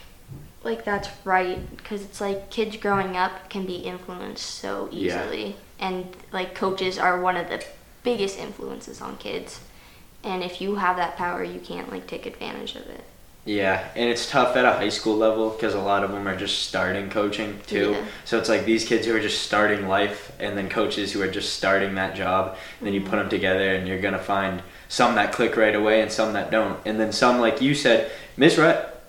like that's right because it's like kids growing up can be influenced so Yeah. easily and like coaches are one of the biggest influences on kids and if you have that power you can't like take advantage of it Yeah, and it's tough at a high school level because a lot of them are just starting coaching too. Yeah. So it's like these kids who are just starting life, and then coaches who are just starting that job. And then you put mm-hmm. them together, and you're gonna find some that click right away and some that don't. And then some, like you said, Miss Rhett,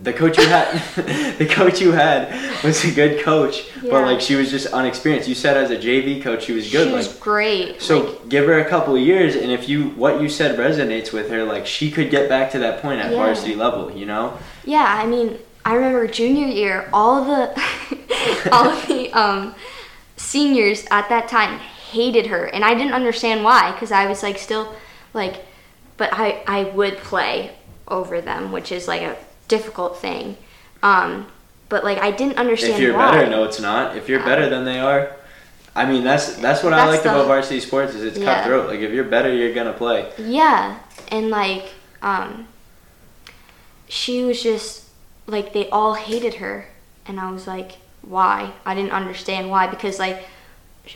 the coach you had, (laughs) the coach you had was a good coach, Yeah. but like she was just unexperienced. You said as a JV coach, she was good. she like was great so like, give her a couple of years, and if you what you said resonates with her, like she could get back to that point at Yeah. varsity level. You know. Yeah, I mean, I remember junior year, all the (laughs) all of the um, seniors at that time hated her, and I didn't understand why, because I was like still like, but I I would play over them, which is like a difficult thing. Um, but like I didn't understand If you're why. better, no, it's not. If you're better than they are, I mean that's that's what I That's liked the- about varsity sports is it's Yeah. cutthroat. Like if you're better, you're gonna play. Yeah, and like um she was just like they all hated her and I was like why? I didn't understand why because like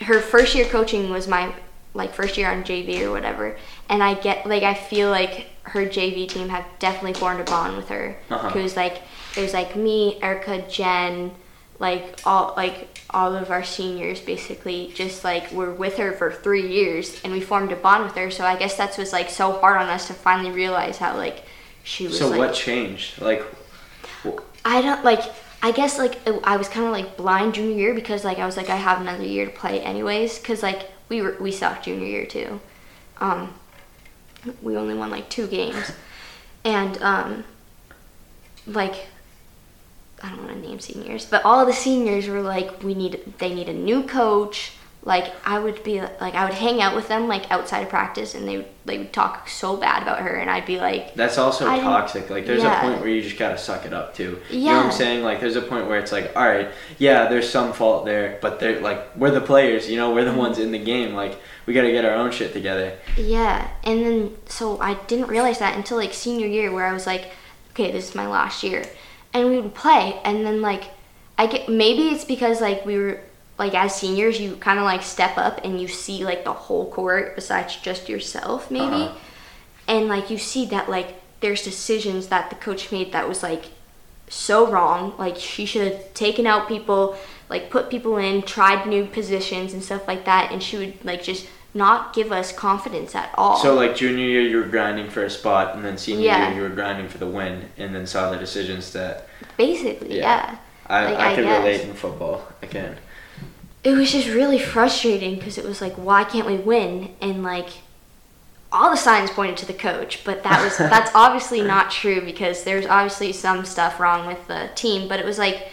her first year coaching was my like first year on JV or whatever and I get like I feel like her JV team had definitely formed a bond with her. Uh-huh. It was like was like me, Erica, Jen, like all like all of our seniors basically just like were with her for three years and we formed a bond with her so i guess that's was like so hard on us to finally realize how like she was So like what changed? Like i don't like i guess like i was kind of like blind junior year because like i was like i have another year to play anyways because like we were we sucked junior year too um we only won like two games and um like I don't want to name seniors, but all the seniors were like, we need, they need a new coach. Like I would be like, I would hang out with them like outside of practice, and they would they would talk so bad about her, and I'd be like, that's also toxic. Like there's yeah. a point where you just gotta suck it up too. You know what I'm saying? Like there's a point where it's like, all right, yeah, there's some fault there, but they're like we're the players. You know, we're the ones in the game. Like we gotta get our own shit together. yeah. And then so I didn't realize that until like senior year, where I was like, okay, this is my last year, and we would play, and then like I get maybe it's because like we were like as seniors you kind of like step up and you see like the whole court besides just yourself maybe Uh-huh. and like you see that like there's decisions that the coach made that was like so wrong like she should have taken out people like put people in tried new positions and stuff like that and she would like just not give us confidence at all So like junior year, you were grinding for a spot, and then senior Yeah. year, you were grinding for the win, and then saw the decisions that basically Yeah. yeah. I, Like, I I could guess. relate in football. I can. it was just really frustrating because it was like why can't we win and like all the signs pointed to the coach but that was (laughs) that's obviously not true because there's obviously some stuff wrong with the team but it was like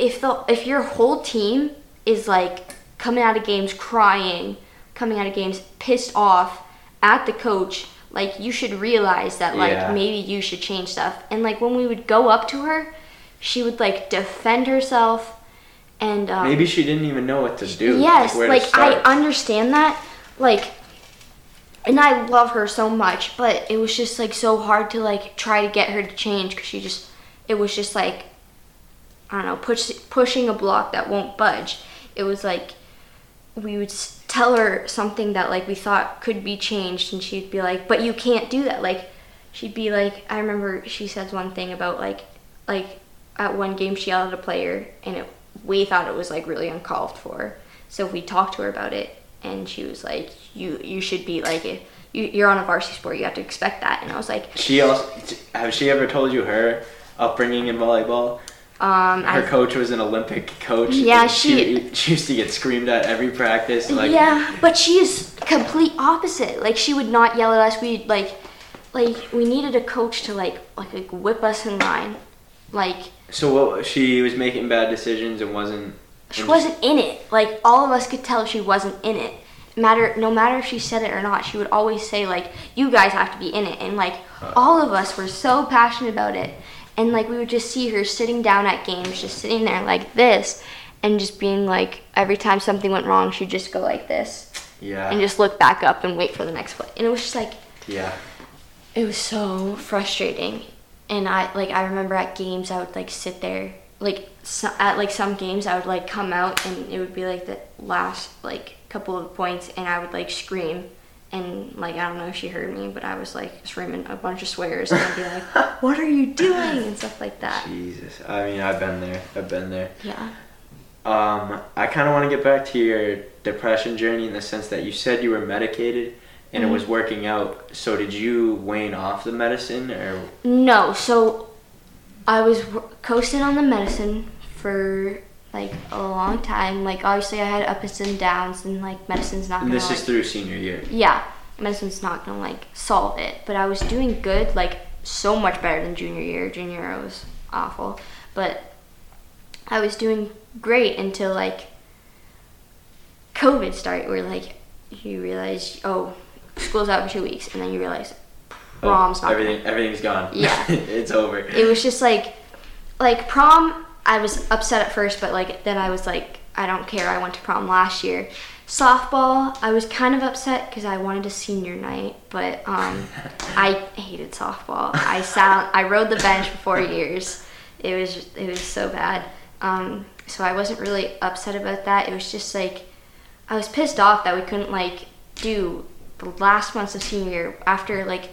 if the if your whole team is like coming out of games crying coming out of games pissed off at the coach like you should realize that like Yeah. maybe you should change stuff and like when we would go up to her she would like defend herself and um, Maybe she didn't even know what to do. Yes, where like, I understand that. Like and I love her so much, but it was just like so hard to like try to get her to change cuz she just it was just like I don't know, push pushing a block that won't budge. It was like we would tell her something that like we thought could be changed and she'd be like, "But you can't do that." Like she'd be like I remember she says one thing about like like at one game she yelled at a player and it we thought it was like really uncalled for. So we talked to her about it and she was like, "You you should be like if you, you're on a varsity sport, you have to expect that." And I was like, She also have she ever told you her upbringing in volleyball? Um, Her I, coach was an Olympic coach. Yeah, she- she used to get screamed at every practice. Like yeah, but she is complete opposite. Like she would not yell at us. We like, like we needed a coach to like like, like whip us in line. Like so, what she was making bad decisions and wasn't. she wasn't in it. Like all of us could tell she wasn't in it. Matter no matter if she said it or not, she would always say like, "You guys have to be in it." And like all of us were so passionate about it, and like we would just see her sitting down at games, just sitting there like this, and just being like, every time something went wrong, she'd just go like this. Yeah. and just look back up and wait for the next play. And it was just like yeah. it was so frustrating. And I like I remember at games I would like sit there like so, at like some games I would like come out and it would be like the last like couple of points and I would like scream and like I don't know if she heard me but I was like screaming a bunch of swears and I'd be like (laughs) what are you doing and stuff like that. Jesus. I mean, I've been there. I've been there. Yeah. Um, I kind of want to get back to your depression journey in the sense that you said you were medicated and it was working out. So did you wane off the medicine or? No, so I was coasting on the medicine for like a long time. Like obviously I had ups and downs, and like medicine's not And gonna. this like, is through senior year. yeah, medicine's not gonna like solve it. But I was doing good, like so much better than junior year. Junior year was awful, but I was doing great until like COVID started, where like you realize, oh, school's out for two weeks, and then you realize oh, prom's not. gonna- Everything, everything's gone. Yeah. (laughs) it's over. it was just like like prom i was upset at first but like then i was like i don't care. I went to prom last year. Softball i was kind of upset because i wanted a senior night but um i hated softball. I sat i rode the bench for four years. It was it was so bad. Um so i wasn't really upset about that. It was just like i was pissed off that we couldn't like do the last months of senior year after like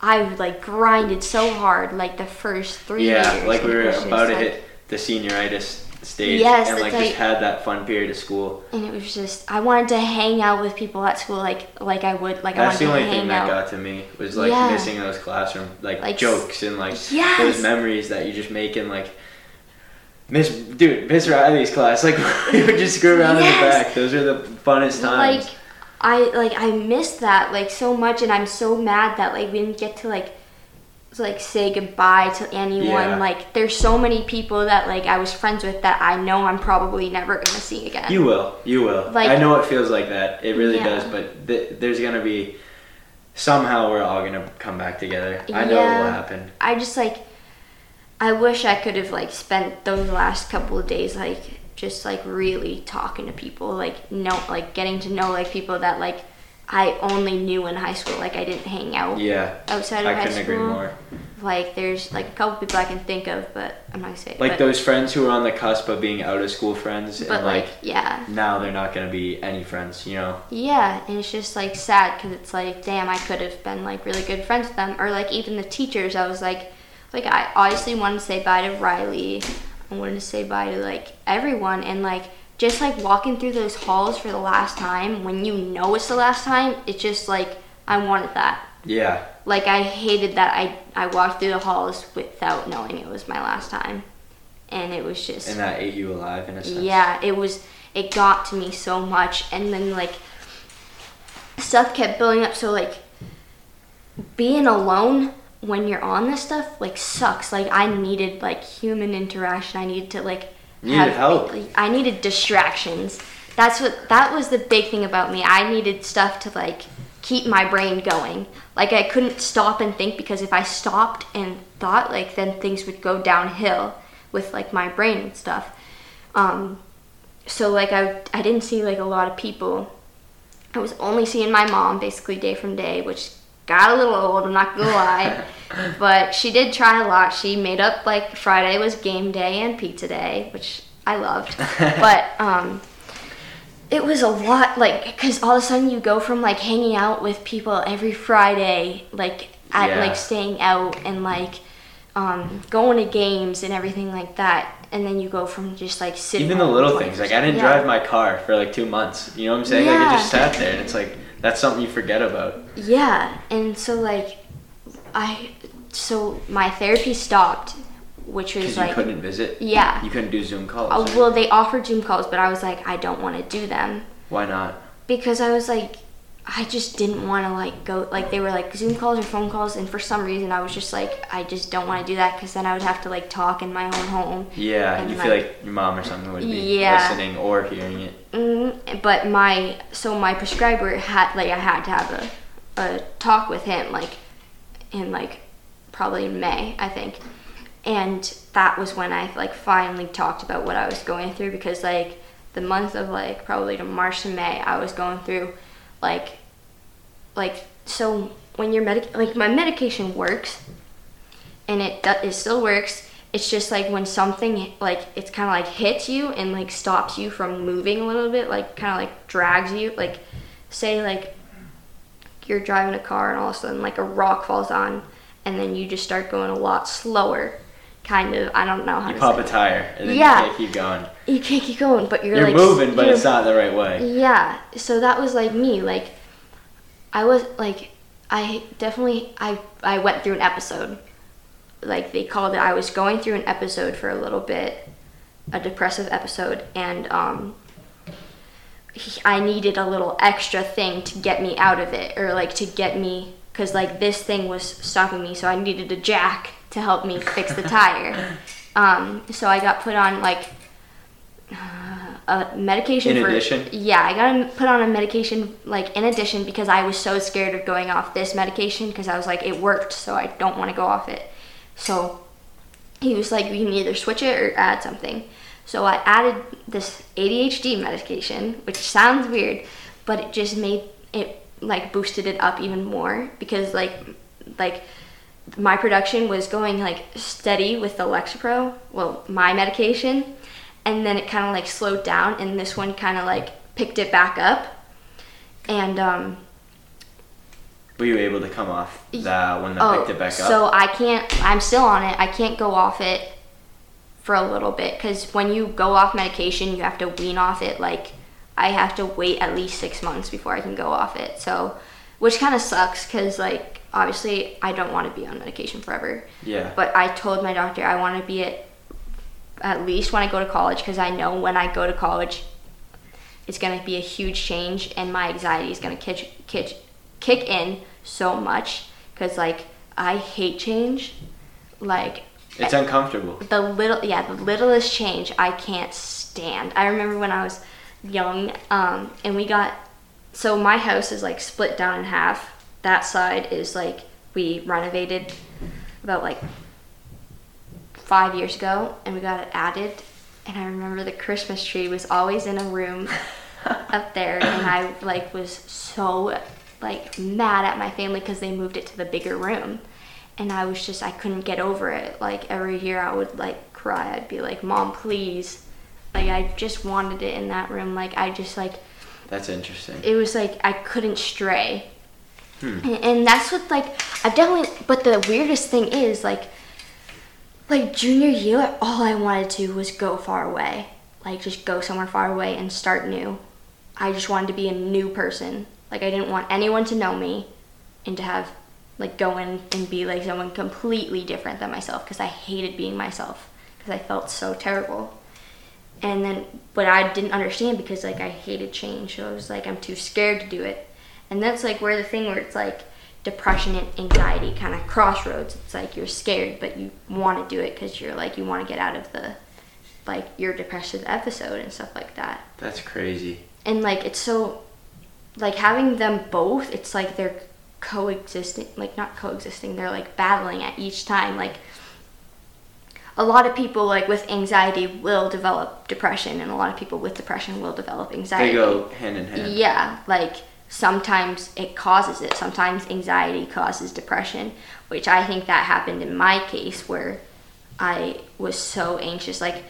I like grinded so hard like the first three yeah, years. like we were about to like- hit the senioritis stage Yes, and like, like- just had that fun period of school. And it was just I wanted to hang out with people at school like like I would like I That's the only hang thing that out. got to me was like Yeah. missing those classroom like, Like, jokes and like Yes! those memories that you just make in like Miss dude, Miss Riley's class, (laughs) like we would just screw around in the back. Those are the funnest times. like I like I missed that like so much and I'm so mad that like we didn't get to like to, like say goodbye to anyone. Yeah. Like there's so many people that like I was friends with that I know I'm probably never gonna see again. You will. You will. Like- I know it feels like that. It really Yeah. does. But th- there's gonna be somehow we're all gonna come back together. I know it will happen. I just like I wish I could have like spent those last couple of days like just like really talking to people like no like getting to know like people that like I only knew in high school like I didn't hang out Yeah. outside of I high couldn't school. agree more. Like there's like a couple people I can think of, but I'm not gonna say. it, Like but, those friends who are on the cusp of being out of school friends, But and like, like yeah, now they're not gonna be any friends. You know. yeah, and it's just like sad because it's like, damn, I could have been like really good friends with them, or like even the teachers. I was like, like I obviously wanted to say bye to Riley. I wanted to say bye to like everyone, and like just like walking through those halls for the last time when you know it's the last time. It's just like I wanted that. Yeah. Like I hated that I I walked through the halls without knowing it was my last time, and it was just And that ate you alive in a sense. yeah, it was. It got to me so much, and then like stuff kept building up. So like being alone when you're on this stuff like sucks. Like I needed like human interaction. I needed to like needed help. I needed distractions. That's what that was the big thing about me. I needed stuff to like keep my brain going. Like I couldn't stop and think because if I stopped and thought, like then things would go downhill with like my brain and stuff. Um, so like I I didn't see like a lot of people. I was only seeing my mom basically day from day, which got a little old. I'm not gonna lie, (laughs) but she did try a lot. She made up like Friday was game day and pizza day, which I loved. (laughs) but um, it was a lot like because all of a sudden you go from like hanging out with people every Friday, like at Yeah. like staying out and like um, going to games and everything like that, and then you go from just like sitting. Even the little things. Like I didn't 20%. drive my car for like two months. You know what I'm saying? Like it just sat there, and it's like that's something you forget about. Yeah, and so like, I so my therapy stopped, which was like you couldn't visit. yeah. You couldn't do Zoom calls. Uh, right? well, they offered Zoom calls, but I was like, I don't want to do them Why not? because I was like, I just didn't want to like go like they were like Zoom calls or phone calls, and for some reason I was just like, I just don't want to do that because then I would have to like talk in my own home. Yeah, And, you feel like your mom or something would be Yeah. listening or hearing it. Mm, but my so my prescriber had like I had to have a a talk with him like in like probably in May I think, and that was when I like finally talked about what I was going through because like the month of like probably to March to May I was going through like like so when your medic like my medication works and it do- it still works. It's just like when something like it's kind of like hits you and like stops you from moving a little bit, like kind of like drags you. Like say like you're driving a car and all of a sudden like a rock falls on, and then you just start going a lot slower. Kind of, I don't know how You to pop a tire and then Yeah. you can't keep going. You can't keep going, but you're, You're like moving, but you're- it's not the right way. yeah. So that was like me. Like I was like I definitely I I went through an episode. Like they called it I was going through an episode for a little bit, a depressive episode and um he- I needed a little extra thing to get me out of it or like to get me cuz like this thing was stopping me so I needed a jack to help me fix the tire. Um so I got put on like a medication In for addition? yeah i got put on a medication like in addition because i was so scared of going off this medication because i was like it worked so i don't want to go off it so he was like you can either switch it or add something so i added this adhd medication which sounds weird but it just made it like boosted it up even more because like like my production was going like steady with the Lexapro, well, my medication, and then it kind of like slowed down, and this one kind of like picked it back up. And um, Were you able to come off that when they oh, picked it back up? so I can't. I'm still on it. I can't go off it for a little bit because when you go off medication, you have to wean off it. Like I have to wait at least six months before I can go off it. So, which kind of sucks because like obviously I don't want to be on medication forever. yeah. But I told my doctor I want to be at at least when I go to college because I know when I go to college, it's gonna be a huge change and my anxiety is gonna kick kick kick in so much because like I hate change, like it's uncomfortable. the little yeah the littlest change I can't stand. I remember when I was young, um, and we got so my house is like split down in half. That side is like we renovated about like five years ago, and we got it added. And I remember the Christmas tree was always in a room (laughs) up there, and I like was so like mad at my family because they moved it to the bigger room. and I was just I couldn't get over it. Like every year I would like cry. I'd be like, "Mom, please." Like I just wanted it in that room. Like I just like That's interesting. it was like I couldn't stray. Hmm. And, and that's what like I've definitely but the weirdest thing is like like junior year all I wanted to was go far away. Like just go somewhere far away and start new. I just wanted to be a new person. Like I didn't want anyone to know me and to have like go in and be like someone completely different than myself because I hated being myself because I felt so terrible. And then but I didn't understand because like I hated change. So I was like I'm too scared to do it. And that's like where the thing where it's like depression and anxiety kind of crossroads. It's like you're scared but you want to do it because you're like you want to get out of the like your depressive episode and stuff like that That's crazy. and like it's so like having them both it's like they're coexisting like not coexisting they're like battling at each time like a lot of people like with anxiety will develop depression and a lot of people with depression will develop anxiety They go hand in hand. yeah, like sometimes it causes it. Sometimes anxiety causes depression, which I think that happened in my case where I was so anxious. Like,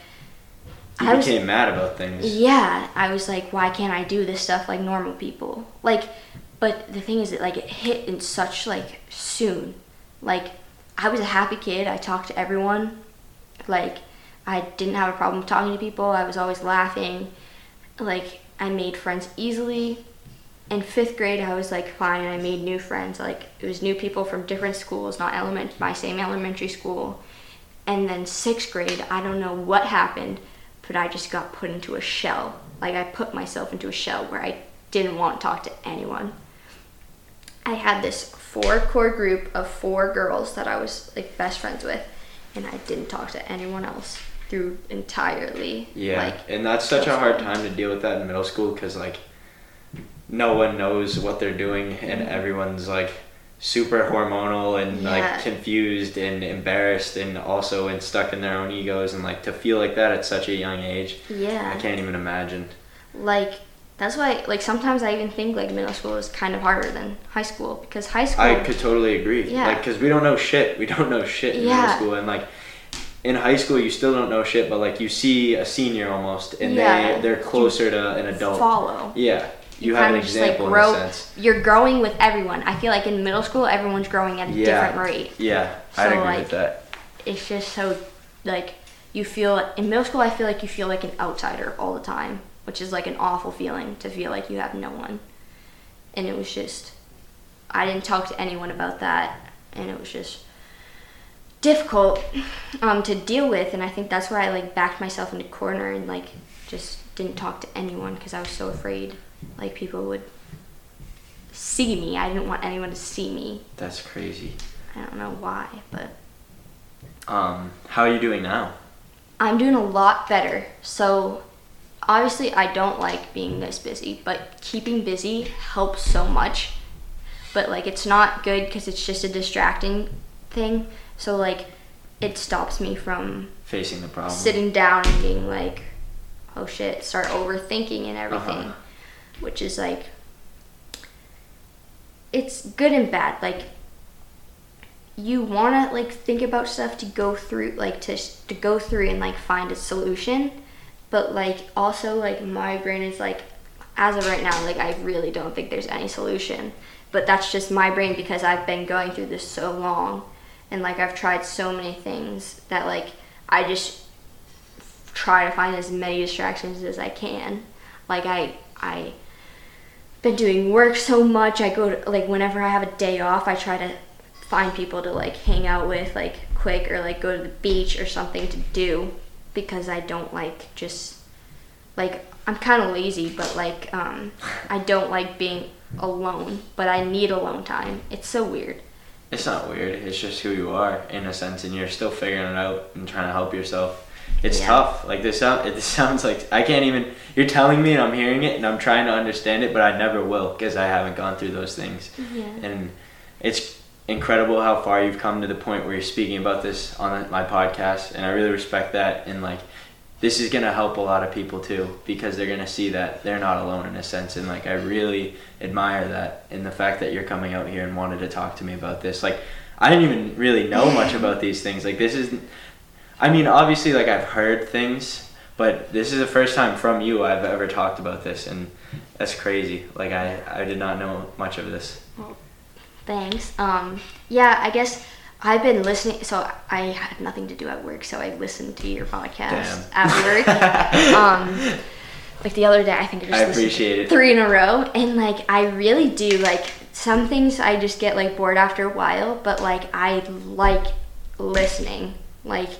You I was, became mad about things. yeah, I was like, why can't I do this stuff like normal people? Like, but the thing is that like it hit in such like soon. Like, I was a happy kid. I talked to everyone. Like, I didn't have a problem talking to people. I was always laughing. Like, I made friends easily. In fifth grade, I was like fine. I made new friends. Like, it was new people from different schools, not element my same elementary school. And then sixth grade, I don't know what happened, but I just got put into a shell. Like, I put myself into a shell where I didn't want to talk to anyone. I had this four core group of four girls that I was like best friends with, and I didn't talk to anyone else through entirely. Yeah, Like, and that's such a hard time to deal with that in middle school because like no one knows what they're doing and mm-hmm. everyone's like super hormonal and Yeah. like confused and embarrassed and also and stuck in their own egos and like to feel like that at such a young age. yeah. I can't even imagine. Like that's why like sometimes I even think like middle school is kind of harder than high school because high school I could totally agree. Yeah. Like, cause we don't know shit. We don't know shit in middle school, and like in high school, you still don't know shit. But like you see a senior almost, and Yeah. they they're closer to an adult. follow. Yeah, you, have an just, like, example grow- in a sense. You're growing with everyone. I feel like in middle school everyone's growing at a Yeah. different rate. Yeah, So, I'd agree like, with that. It's just so like you feel in middle school I feel like you feel like an outsider all the time, which is like an awful feeling to feel like you have no one. And it was just I didn't talk to anyone about that and it was just difficult um, to deal with and I think that's why I like backed myself into a corner and like just didn't talk to anyone because I was so afraid like people would see me. I didn't want anyone to see me. That's crazy. I don't know why, but Um, how are you doing now? I'm doing a lot better. So obviously I don't like being this busy, but keeping busy helps so much. But like it's not good cuz it's just a distracting thing. So like it stops me from Facing the problem. sitting down and being like oh shit, start overthinking and everything. Uh-huh. Which is like it's good and bad. Like you want to like think about stuff to go through like to to go through and like find a solution but like also like my brain is like as of right now like i really don't think there's any solution. But that's just my brain because i've been going through this so long. And like i've tried so many things that like i just try to find as many distractions as i can. Like i i been doing work so much i go to like whenever i have a day off i try to find people to like hang out with like quick or like go to the beach or something to do because I don't like just like I'm kind of lazy but like um I don't like being alone but I need alone time. It's so weird. It's not weird. It's just who you are in a sense, and you're still figuring it out and trying to help yourself. It's Yeah. tough. Like this sound. It (laughs) sounds like I can't even. You're telling me, and I'm hearing it, and I'm trying to understand it, but I never will because I haven't gone through those things. Yeah. And it's incredible how far you've come to the point where you're speaking about this on my podcast, and I really respect that. And like, this is gonna help a lot of people too because they're gonna see that they're not alone in a sense, and like I really admire that and the fact that you're coming out here and wanted to talk to me about this. Like, I didn't even really know much (laughs) about these things. Like this is, I mean, obviously, like I've heard things, but this is the first time from you I've ever talked about this, and that's crazy. Like I, I did not know much of this. Thanks. Um, yeah, I guess I've been listening. So I had nothing to do at work, so I listened to your podcast Damn. at work. (laughs) um, like the other day, I think I just I appreciate it. three in a row, and like I really do like some things. I just get like bored after a while, but like I like listening. Like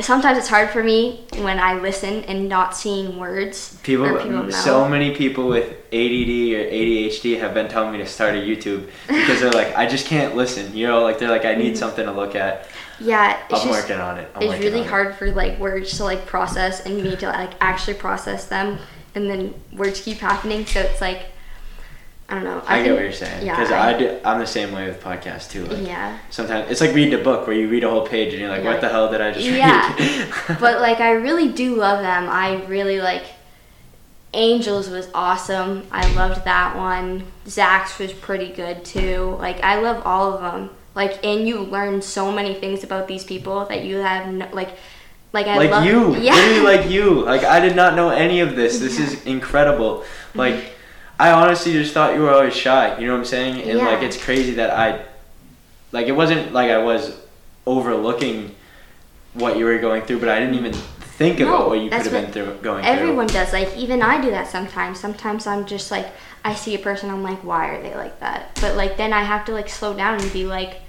sometimes it's hard for me when I listen and not seeing words. People, people so many people with ADD or ADHD have been telling me to start a YouTube because they're like, I just can't listen. You know, like they're like, I need mm-hmm. something to look at. Yeah, it's I'm just, working on it. I'm it's really on it. hard for like words to like process and me to like actually process them and then words keep happening so it's like i don't know I, get think- what you're saying yeah because I- I, do, I'm the same way with podcasts too. Like, yeah Sometimes it's like reading a book where you read a whole page and you're like, Yeah. what the hell did I just Yeah. read? (laughs) but like i really do love them i really like angels was awesome i loved that one zach's was pretty good too like i love all of them like and you learn so many things about these people that you have no, like like i like love you, (laughs) yeah literally like you. Like I did not know any of this. This Yeah. is incredible. Like I honestly just thought you were always shy. You know what I'm saying? And like it's crazy that I, like it wasn't like I was overlooking what you were going through, but I didn't even think No, about what you could have been through going through. Everyone does. Like even I do that sometimes. Sometimes I'm just like I see a person, I'm like, why are they like that? But like then I have to like slow down and be like,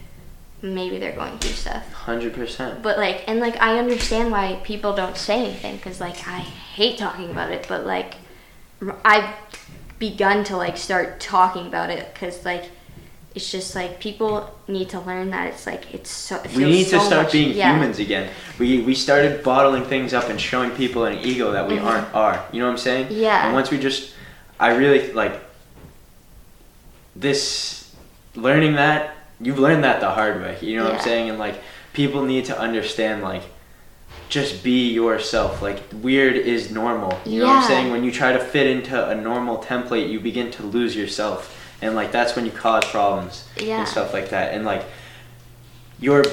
maybe they're going through stuff. Hundred percent. But like and like I understand why people don't say anything because like I hate talking about it. But like I've begun to like start talking about it because like it's just like people need to learn that it's like it's so. It We need to so start much- being yeah. humans again. We we started bottling things up and showing people an ego that we Mhm. aren't are. You know what I'm saying? Yeah. And once we just, I really like this learning that you've learned that the hard way. You know what I'm Yeah. saying? And like people need to understand like just be yourself. Like weird is normal. You know what I'm saying? When you try to fit into a normal template, you begin to lose yourself. And like that's when you cause problems Yeah. and stuff like that. And like you're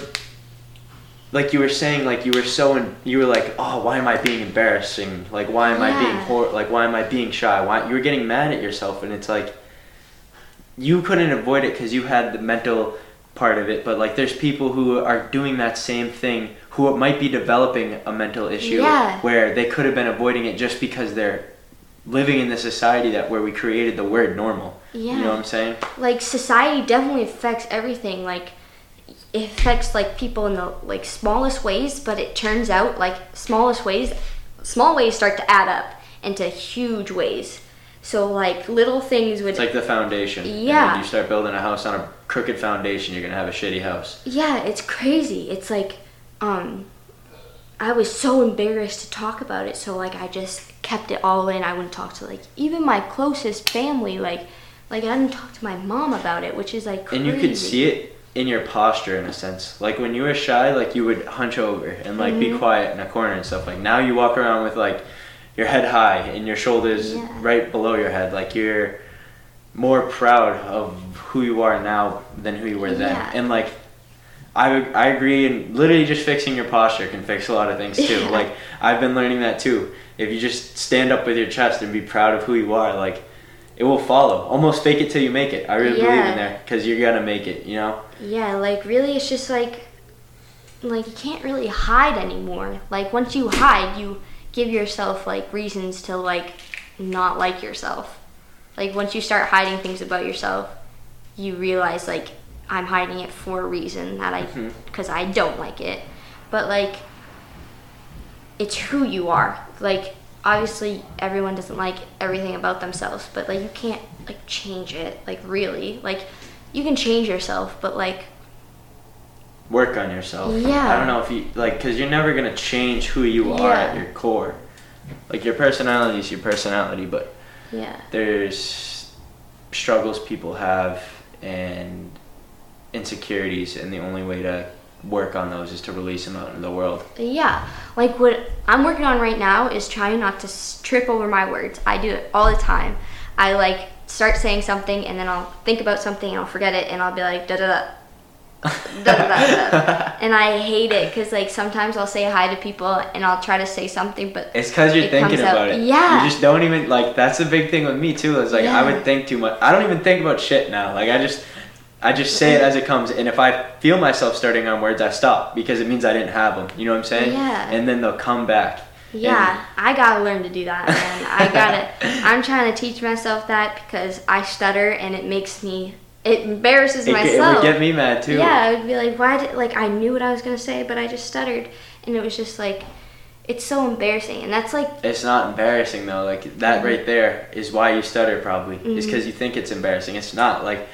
like you were saying like you were so in, you were like oh why am i being embarrassing like why am i being hor- like why am i being shy why you were getting mad at yourself and it's like you couldn't avoid it because you had the mental part of it but like there's people who are doing that same thing who might be developing a mental issue Yeah. where they could have been avoiding it just because they're living in the society that where we created the word normal Yeah. you know what i'm saying like society definitely affects everything like it affects like people in the like smallest ways but it turns out like smallest ways small ways start to add up into huge ways so like little things would It's like the foundation. Yeah. when you start building a house on a crooked foundation, you're gonna have a shitty house. yeah it's crazy it's like um i was so embarrassed to talk about it so like i just kept it all in i wouldn't talk to like even my closest family like like i didn't talk to my mom about it which is like crazy. And you could see it in your posture in a sense. Like when you were shy, like you would hunch over and like be Mhm. quiet in a corner and stuff. Like now you walk around with like your head high and your shoulders Yeah. right below your head. Like you're more proud of who you are now than who you were then. Yeah. And like I, I agree and literally just fixing your posture can fix a lot of things too. Yeah. (laughs) Like I've been learning that too. If you just stand up with your chest and be proud of who you are, like it will follow. Almost fake it till you make it. I really believe in there because you're gonna make it. You know. Yeah, like really it's just like like you can't really hide anymore. Like once you hide, you give yourself like reasons to like not like yourself. Like once you start hiding things about yourself, you realize like I'm hiding it for a reason that I Mhm. cuz I don't like it. But like it's who you are. Like obviously everyone doesn't like everything about themselves, but like you can't like change it. Like really. Like you can change yourself, but like Work on yourself. Yeah. I don't know if you like because you're never gonna change who you are at your core. Like your personality is your personality, but yeah. there's struggles people have and insecurities, and the only way to work on those is to release them out into the world. Yeah, like what I'm working on right now is trying not to trip over my words. I do it all the time. I like start saying something and then I'll think about something and I'll forget it and I'll be like da da da. (laughs) da, da, da, and I hate it because like sometimes I'll say hi to people and I'll try to say something, but It's because you're It thinking about it. yeah. You just don't even like. That's the big thing with me too. Is like I would think too much. I don't even think about shit now. Like I just, I just say it as it comes. And if I feel myself starting on words, I stop because it means I didn't have them. You know what I'm saying? Yeah. And then they'll come back. yeah, I gotta learn to do that, man. I gotta. (laughs) I'm trying to teach myself that because I stutter and it makes me. It embarrasses It, it myself. would get me mad too. Yeah, I would be like, why did like I knew what I was gonna say, but I just stuttered, and it was just like, it's so embarrassing, and that's like, It's not embarrassing though. Like that right there is why you stutter probably. Is Mhm. Is because you think it's embarrassing. It's not. Like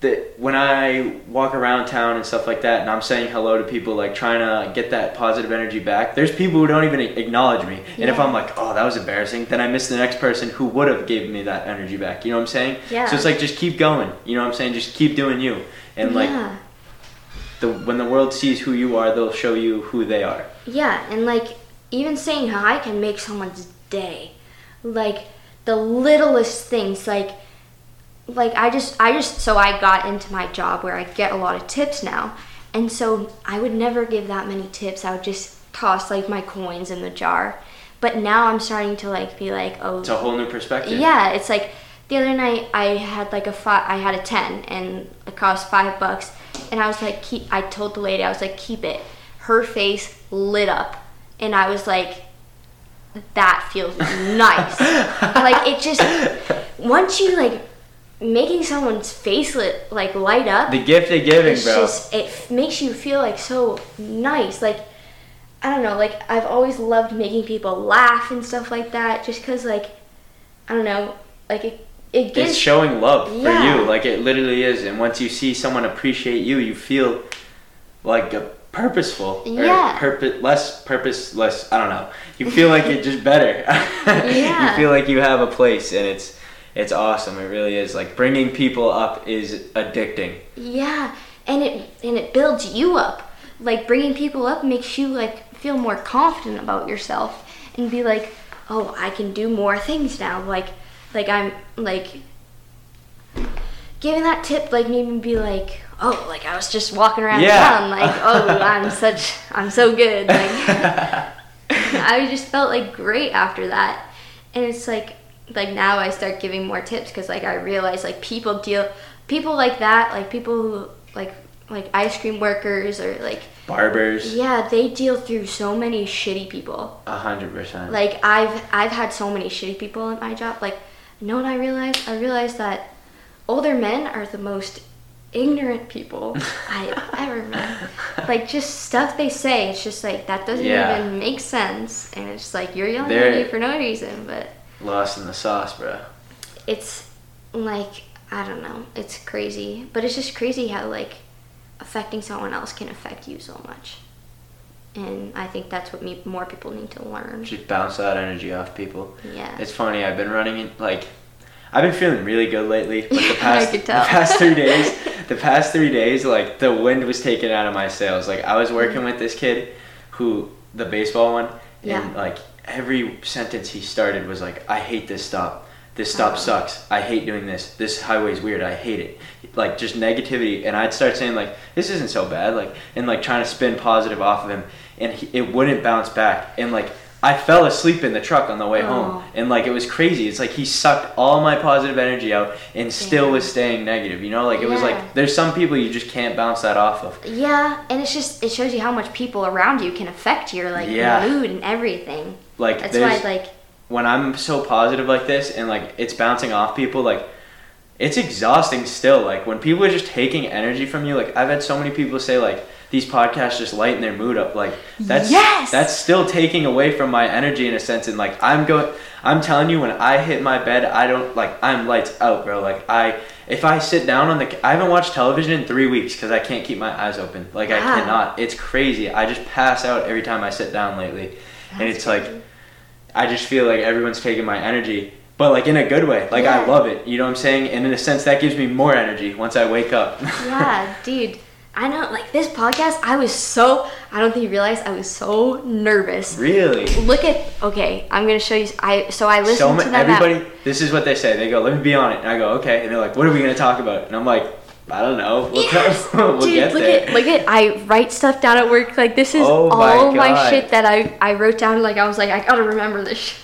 the when I walk around town and stuff like that, and I'm saying hello to people, like trying to get that positive energy back. There's people who don't even acknowledge me, and if I'm like, oh, that was embarrassing, then I miss the next person who would have given me that energy back. You know what I'm saying? Yeah. So it's like just keep going. You know what I'm saying? Just keep doing you, and like yeah, the when the world sees who you are, they'll show you who they are. yeah, and like even saying hi can make someone's day, like the littlest things, like, like I just, I just, so I got into my job where I get a lot of tips now, and so I would never give that many tips. I would just toss like my coins in the jar, but now I'm starting to like be like, oh, It's a whole new perspective. Yeah, it's like the other night I had like a five, I had a ten and it cost five bucks, and I was like, keep. I told the lady I was like, keep it. Her face lit up, and I was like, that feels (laughs) nice. like it just once you like making someone's face lit like light up. The gift of giving, it's bro. just it f- makes you feel like so nice like i don't know like i've always loved making people laugh and stuff like that just because like i don't know like it, it gives it's showing love for you like it literally is and once you see someone appreciate you you feel like a purposeful Yeah. purpose less purposeless i don't know you feel like it just better (laughs) Yeah. you feel like you have a place and it's it's awesome it really is. Like bringing people up is addicting. Yeah and it and it builds you up. Like bringing people up makes you like feel more confident about yourself and be like oh i can do more things now. Like like i'm like giving that tip like made me be like oh like i was just walking around Yeah. town like oh (laughs) i'm such i'm so good. Like (laughs) i just felt like great after that. And it's like like now i start giving more tips because like i realize like people deal people like that like people who like like ice cream workers or like barbers. Yeah they deal through so many shitty people. A hundred percent. Like i've i've had so many shitty people in my job. Like you know what i realized i realized that older men are the most ignorant people (laughs) i've ever met. Like just stuff they say it's just like that doesn't Yeah. even make sense. And it's like you're yelling They're- at me for no reason but lost in the sauce bro it's like i don't know it's crazy but it's just crazy how like affecting someone else can affect you so much and i think that's what me more people need to learn just bounce that energy off people yeah It's funny. I've been running in like, I've been feeling really good lately. But the (laughs) I past, the past three days, the past three days, like the wind was taken out of my sails. Like I was working mm. with this kid, who the baseball one, Yeah. and like every sentence he started was like, "I hate this stop. This stop Oh. sucks. I hate doing this. This highway's weird. I hate it." Like just negativity, and I'd start saying like, "This isn't so bad," like, and like trying to spin positive off of him, and he, it wouldn't bounce back, and like. I fell asleep in the truck on the way Oh. home, and like it was crazy. It's like he sucked all my positive energy out, and still was staying negative. You know, like it was like there's some people you just can't bounce that off of. yeah and it's just it shows you how much people around you can affect your like Yeah. mood and everything Like that's why like when I'm so positive like this, and like it's bouncing off people, like it's exhausting still. Like when people are just taking energy from you. Like I've had so many people say like these podcasts just lighten their mood up. Like that's Yes! that's still taking away from my energy in a sense. And like I'm going, I'm telling you, when I hit my bed, I don't like I'm lights out, bro. Like I if I sit down on the, I haven't watched television in three weeks because I can't keep my eyes open. Like I cannot. It's crazy. I just pass out every time I sit down lately, and That's it's like. I just feel like everyone's taking my energy, but like in a good way. Like I love it. You know what I'm saying? And in a sense, that gives me more energy once I wake up. (laughs) yeah, dude. I know, like this podcast, I was so, I don't think you realize, I was so nervous. really? Look at, okay, I'm gonna show you, I, so I listened So ma- to them at- everybody, this is what they say. They go, "Let me be on it," and I go, "Okay," and they're like, "What are we gonna talk about?" And I'm like, I don't know. We'll, Yes. (laughs) we'll Dude, get look there. at look at I write stuff down at work. Like this is Oh my all my, God. shit that I I wrote down. Like I was like I gotta remember this. sh-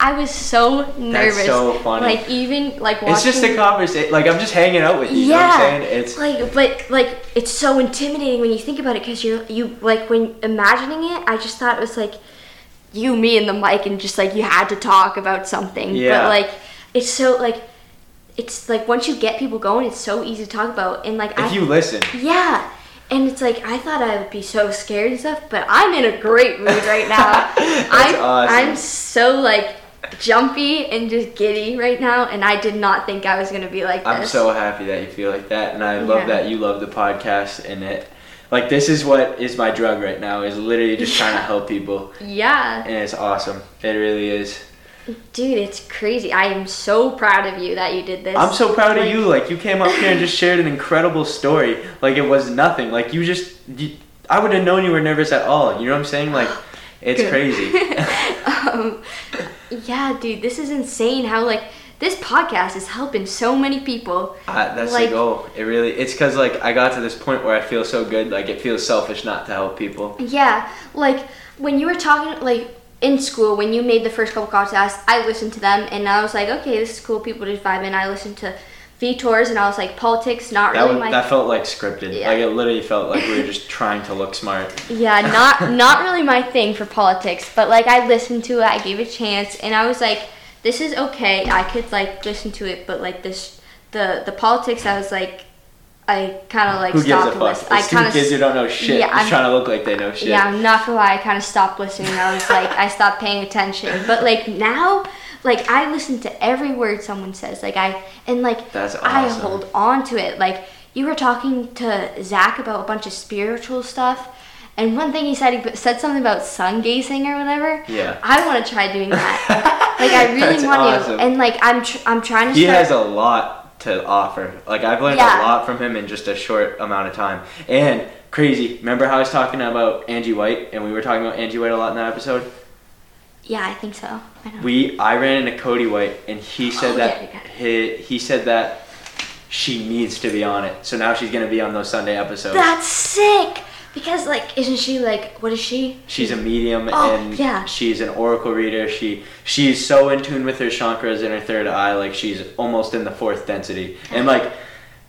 I was so nervous. That's so funny. Like even like watching. It's just a conversation. Like I'm just hanging out with you. You know what Yeah, I'm saying? It's like, but like, it's so intimidating when you think about it because you're you like when imagining it. I just thought it was like you, me, and the mic, and just like you had to talk about something. Yeah. But like, it's so like, it's like once you get people going, it's so easy to talk about. And like, if I, you listen. yeah. And it's like I thought I would be so scared and stuff, but I'm in a great mood right now. (laughs) I'm awesome. I'm so like jumpy and just giddy right now, and I did not think I was gonna be like this. I'm so happy that you feel like that, and I love Yeah. that you love the podcast and it. Like this is what is my drug right now is literally just trying to (laughs) help people, yeah. and it's awesome. It really is. Dude, it's crazy. I am so proud of you that you did this. I'm so proud of you. Like you came up here and just shared an incredible story. Like it was nothing. Like you just, you, I would have known you were nervous at all. You know what I'm saying? Like (gasps) it's Good. crazy. (laughs) um, yeah, dude, this is insane. How like this podcast is helping so many people. Uh, that's Like- the goal. It really. It's because like I got to this point where I feel so good. Like it feels selfish not to help people. Yeah, like when you were talking, like in school, when you made the first couple podcasts, I listened to them and I was like, okay, this is cool. People just vibing. I listened to VTors and I was like, politics, not That really was, my. that felt like scripted. Yeah. Like it literally felt like we were (laughs) just trying to look smart. Yeah, not (laughs) not really my thing for politics, but like I listened to it, I gave it a chance, and I was like, this is okay. I could like listen to it, but like this, the the politics, I was like, I kind of like Who gives a stopped fuck? listening. It's I two kind of kids who don't know shit. Yeah, just I'm- trying to look like they know shit. yeah, I'm not gonna lie, I kind of stopped listening. I was like, I stopped paying attention. But like now, like I listen to every word someone says. Like I and like That's I awesome. hold on to it. Like you were talking to Zach about a bunch of spiritual stuff. And one thing he said, he said something about sun gazing or whatever. Yeah. I want to try doing that. like I (laughs) really That's want awesome. to. And like I'm, tr- I'm trying to. He start- has a lot to offer. Like I've learned Yeah. a lot from him in just a short amount of time. And crazy. Remember how I was talking about Angie White, and we were talking about Angie White a lot in that episode. Yeah, I think so. I. We I ran into Cody White, and he oh, said Oh, that yeah, yeah. he he said that she needs to be on it. So now she's gonna be on those Sunday episodes. That's sick. Because like, isn't she like? What is she? She's a medium Oh, and yeah. she's an oracle reader. She she's so in tune with her chakras and her third eye, like she's almost in the fourth density. And like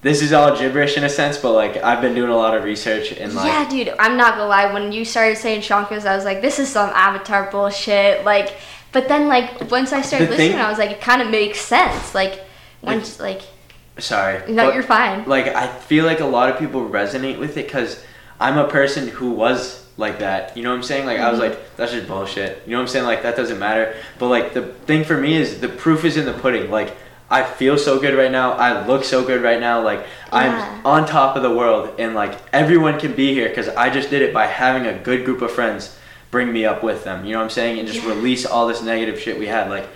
this is all gibberish in a sense, but like I've been doing a lot of research and like yeah, dude. I'm not gonna lie. When you started saying chakras, I was like, this is some Avatar bullshit. Like, but then like once I started The thing- listening, I was like, it kind of makes sense. Like, once like, sorry. no, but, you're fine. Like I feel like a lot of people resonate with it because I'm a person who was like that. You know what I'm saying? Like I was Mhm. like, that's just bullshit. You know what I'm saying? Like that doesn't matter. But like the thing for me is the proof is in the pudding. Like I feel so good right now. I look so good right now. Like Yeah. I'm on top of the world, and like everyone can be here because I just did it by having a good group of friends bring me up with them. You know what I'm saying? And just Yeah. release all this negative shit we had. Like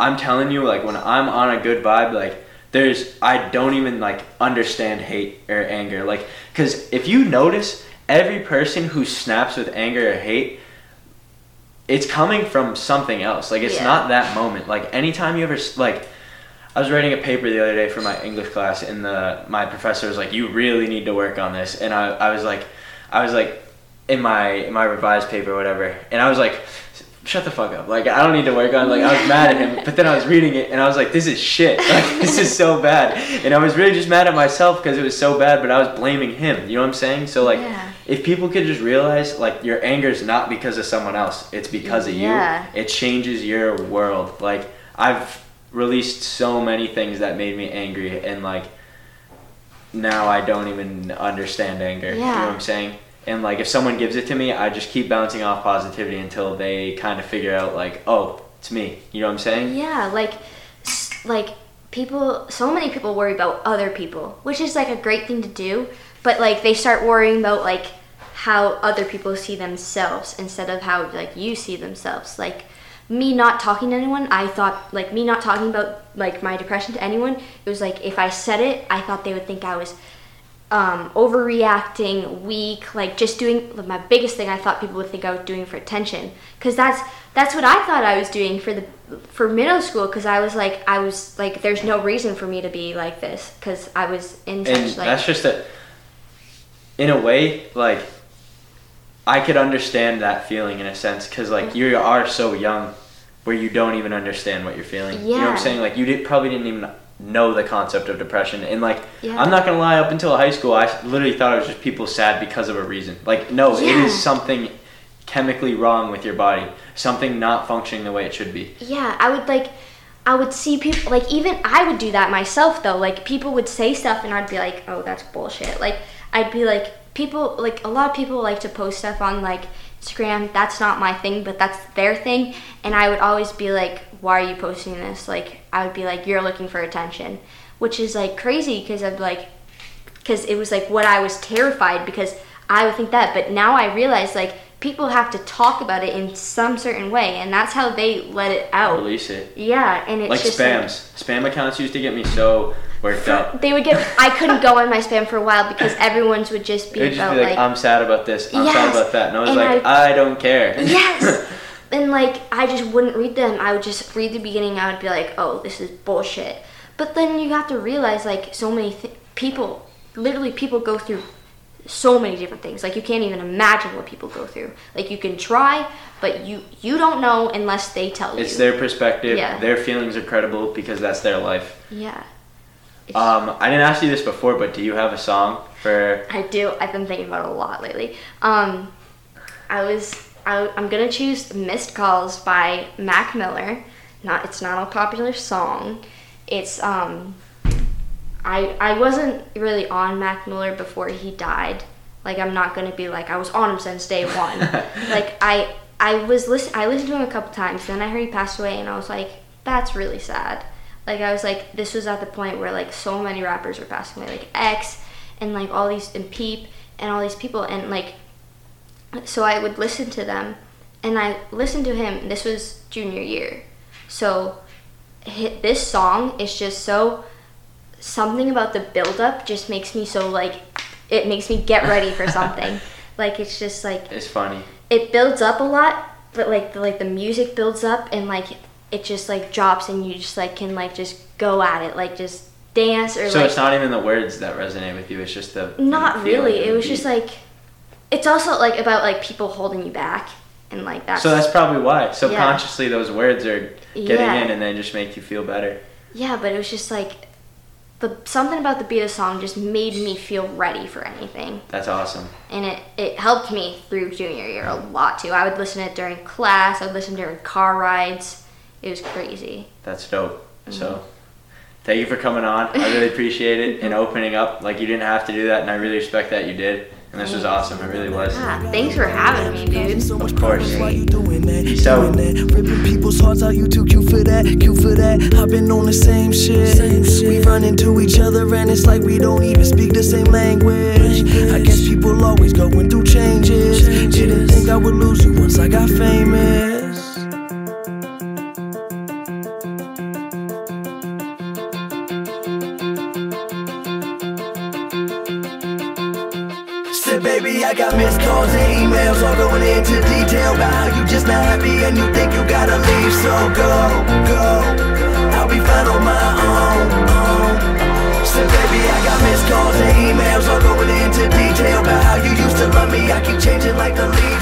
I'm telling you, like when I'm on a good vibe, like there's I don't even like understand hate or anger, like because if you notice, every person who snaps with anger or hate, it's coming from something else. Like it's Yeah. not that moment. Like anytime you ever like. I was writing a paper the other day for my English class, and the my professor was like, "You really need to work on this." And I, I was like, I was like, in my in my revised paper or whatever, and I was like, "Shut the fuck up!" Like I don't need to work on. Like I was mad at him, but then I was reading it, and I was like, "This is shit. (laughs) Like this is so bad." And I was really just mad at myself because it was so bad, but I was blaming him. You know what I'm saying? So like, Yeah. if people could just realize like your anger is not because of someone else, it's because of Yeah. you. It changes your world. Like I've released so many things that made me angry and like now I don't even understand anger. Yeah. You know what I'm saying? And like if someone gives it to me, I just keep bouncing off positivity until they kind of figure out like, oh, it's me. You know what I'm saying? Yeah, like, like people. So many people worry about other people, which is like a great thing to do. But like they start worrying about like how other people see themselves instead of how like you see themselves. Like me not talking to anyone, I thought like me not talking about like my depression to anyone. It was like if I said it, I thought they would think I was um, overreacting, weak, like just doing my biggest thing. I thought people would think I was doing for attention, because that's that's what I thought I was doing for the for middle school. Because I was like I was like there's no reason for me to be like this because I was in such and like that's just a in a way like i could understand that feeling in a sense because like you are so young where you don't even understand what you're feeling you know what i'm saying like you did, probably didn't even know the concept of depression and like Yeah. i'm not gonna lie up until high school i literally thought it was just people sad because of a reason like no it Yeah. is something chemically wrong with your body something not functioning the way it should be Yeah, I would like I would see people like even I would do that myself though. Like people would say stuff and I'd be like, "Oh, that's bullshit." Like I'd be like people like a lot of people like to post stuff on like Instagram. That's not my thing, but that's their thing. And I would always be like, "Why are you posting this?" Like I would be like, "You're looking for attention." Which is like crazy because I'd be like because it was like what I was terrified because I would think that, but now I realize like people have to talk about it in some certain way, and that's how they let it out. release it Yeah, and it's like just spams spam accounts used to get me so worked up they would get. I couldn't go on my spam for a while because everyone's would just be It would just about be like, like, I'm sad about this, I'm sad about that. And I was and like, I, don't care. yes, (laughs) and like I just wouldn't read them. I would just read the beginning. I would be like, oh, this is bullshit. But then you have to realize like so many th- people, literally people go through so many different things. Like you can't even imagine what people go through. Like you can try, but you you don't know unless they tell you. it's their perspective, Yeah. their feelings are credible because that's their life. yeah. Um, I didn't ask you this before, but do you have a song for. I do. I've been thinking about it a lot lately. Um, I was. I, I'm gonna choose "Missed Calls" by Mac Miller. Not. It's not a popular song. It's. Um, I I wasn't really on Mac Miller before he died. Like I'm not gonna be like I was on him since day one. (laughs) like I I was listen. I listened to him a couple times. Then I heard he passed away, and I was like, that's really sad. Like I was like, this was at the point where like so many rappers were passing away, like X and like all these and Peep and all these people, and like so I would listen to them, and I listened to him. This was junior year, so this song is just so something about the build up just makes me so like it makes me get ready for (laughs) something. like it's just like It's funny. it builds up a lot, but like the, like the music builds up and like it just like drops and you just like can like just go at it, like just dance or So like it's not even the words that resonate with you, it's just the. not the really. It was just like it's also like about like people holding you back and like that. So that's probably why. Subconsciously, those words are getting Yeah. in and they just make you feel better. yeah, but it was just like the something about the beat of the song just made me feel ready for anything. That's awesome. and it, it helped me through junior year a lot too. I would listen to it during class, I would listen during car rides. It was crazy. That's dope. Mm-hmm. So, thank you for coming on. I really appreciate it and (laughs) opening up. Like, you didn't have to do that, and I really respect that you did. And this was awesome. It really was. Ah, thanks for having me, dude. So much Of course. progress, Why you doing that? Peace out. Doing that. Ripping people's hearts out. You too cute for that. Cute for that. I've been on the same shit. We run into each other and it's like we don't even speak the same language. I guess people always going through changes. Didn't think I would lose you once I got famous. I got missed calls and emails all going into detail about how you just not happy and you think you gotta leave. So go, go. I'll be fine on my own. own. Said, baby, I got missed calls and emails all going into detail about how you used to love me. I keep changing like the leaves.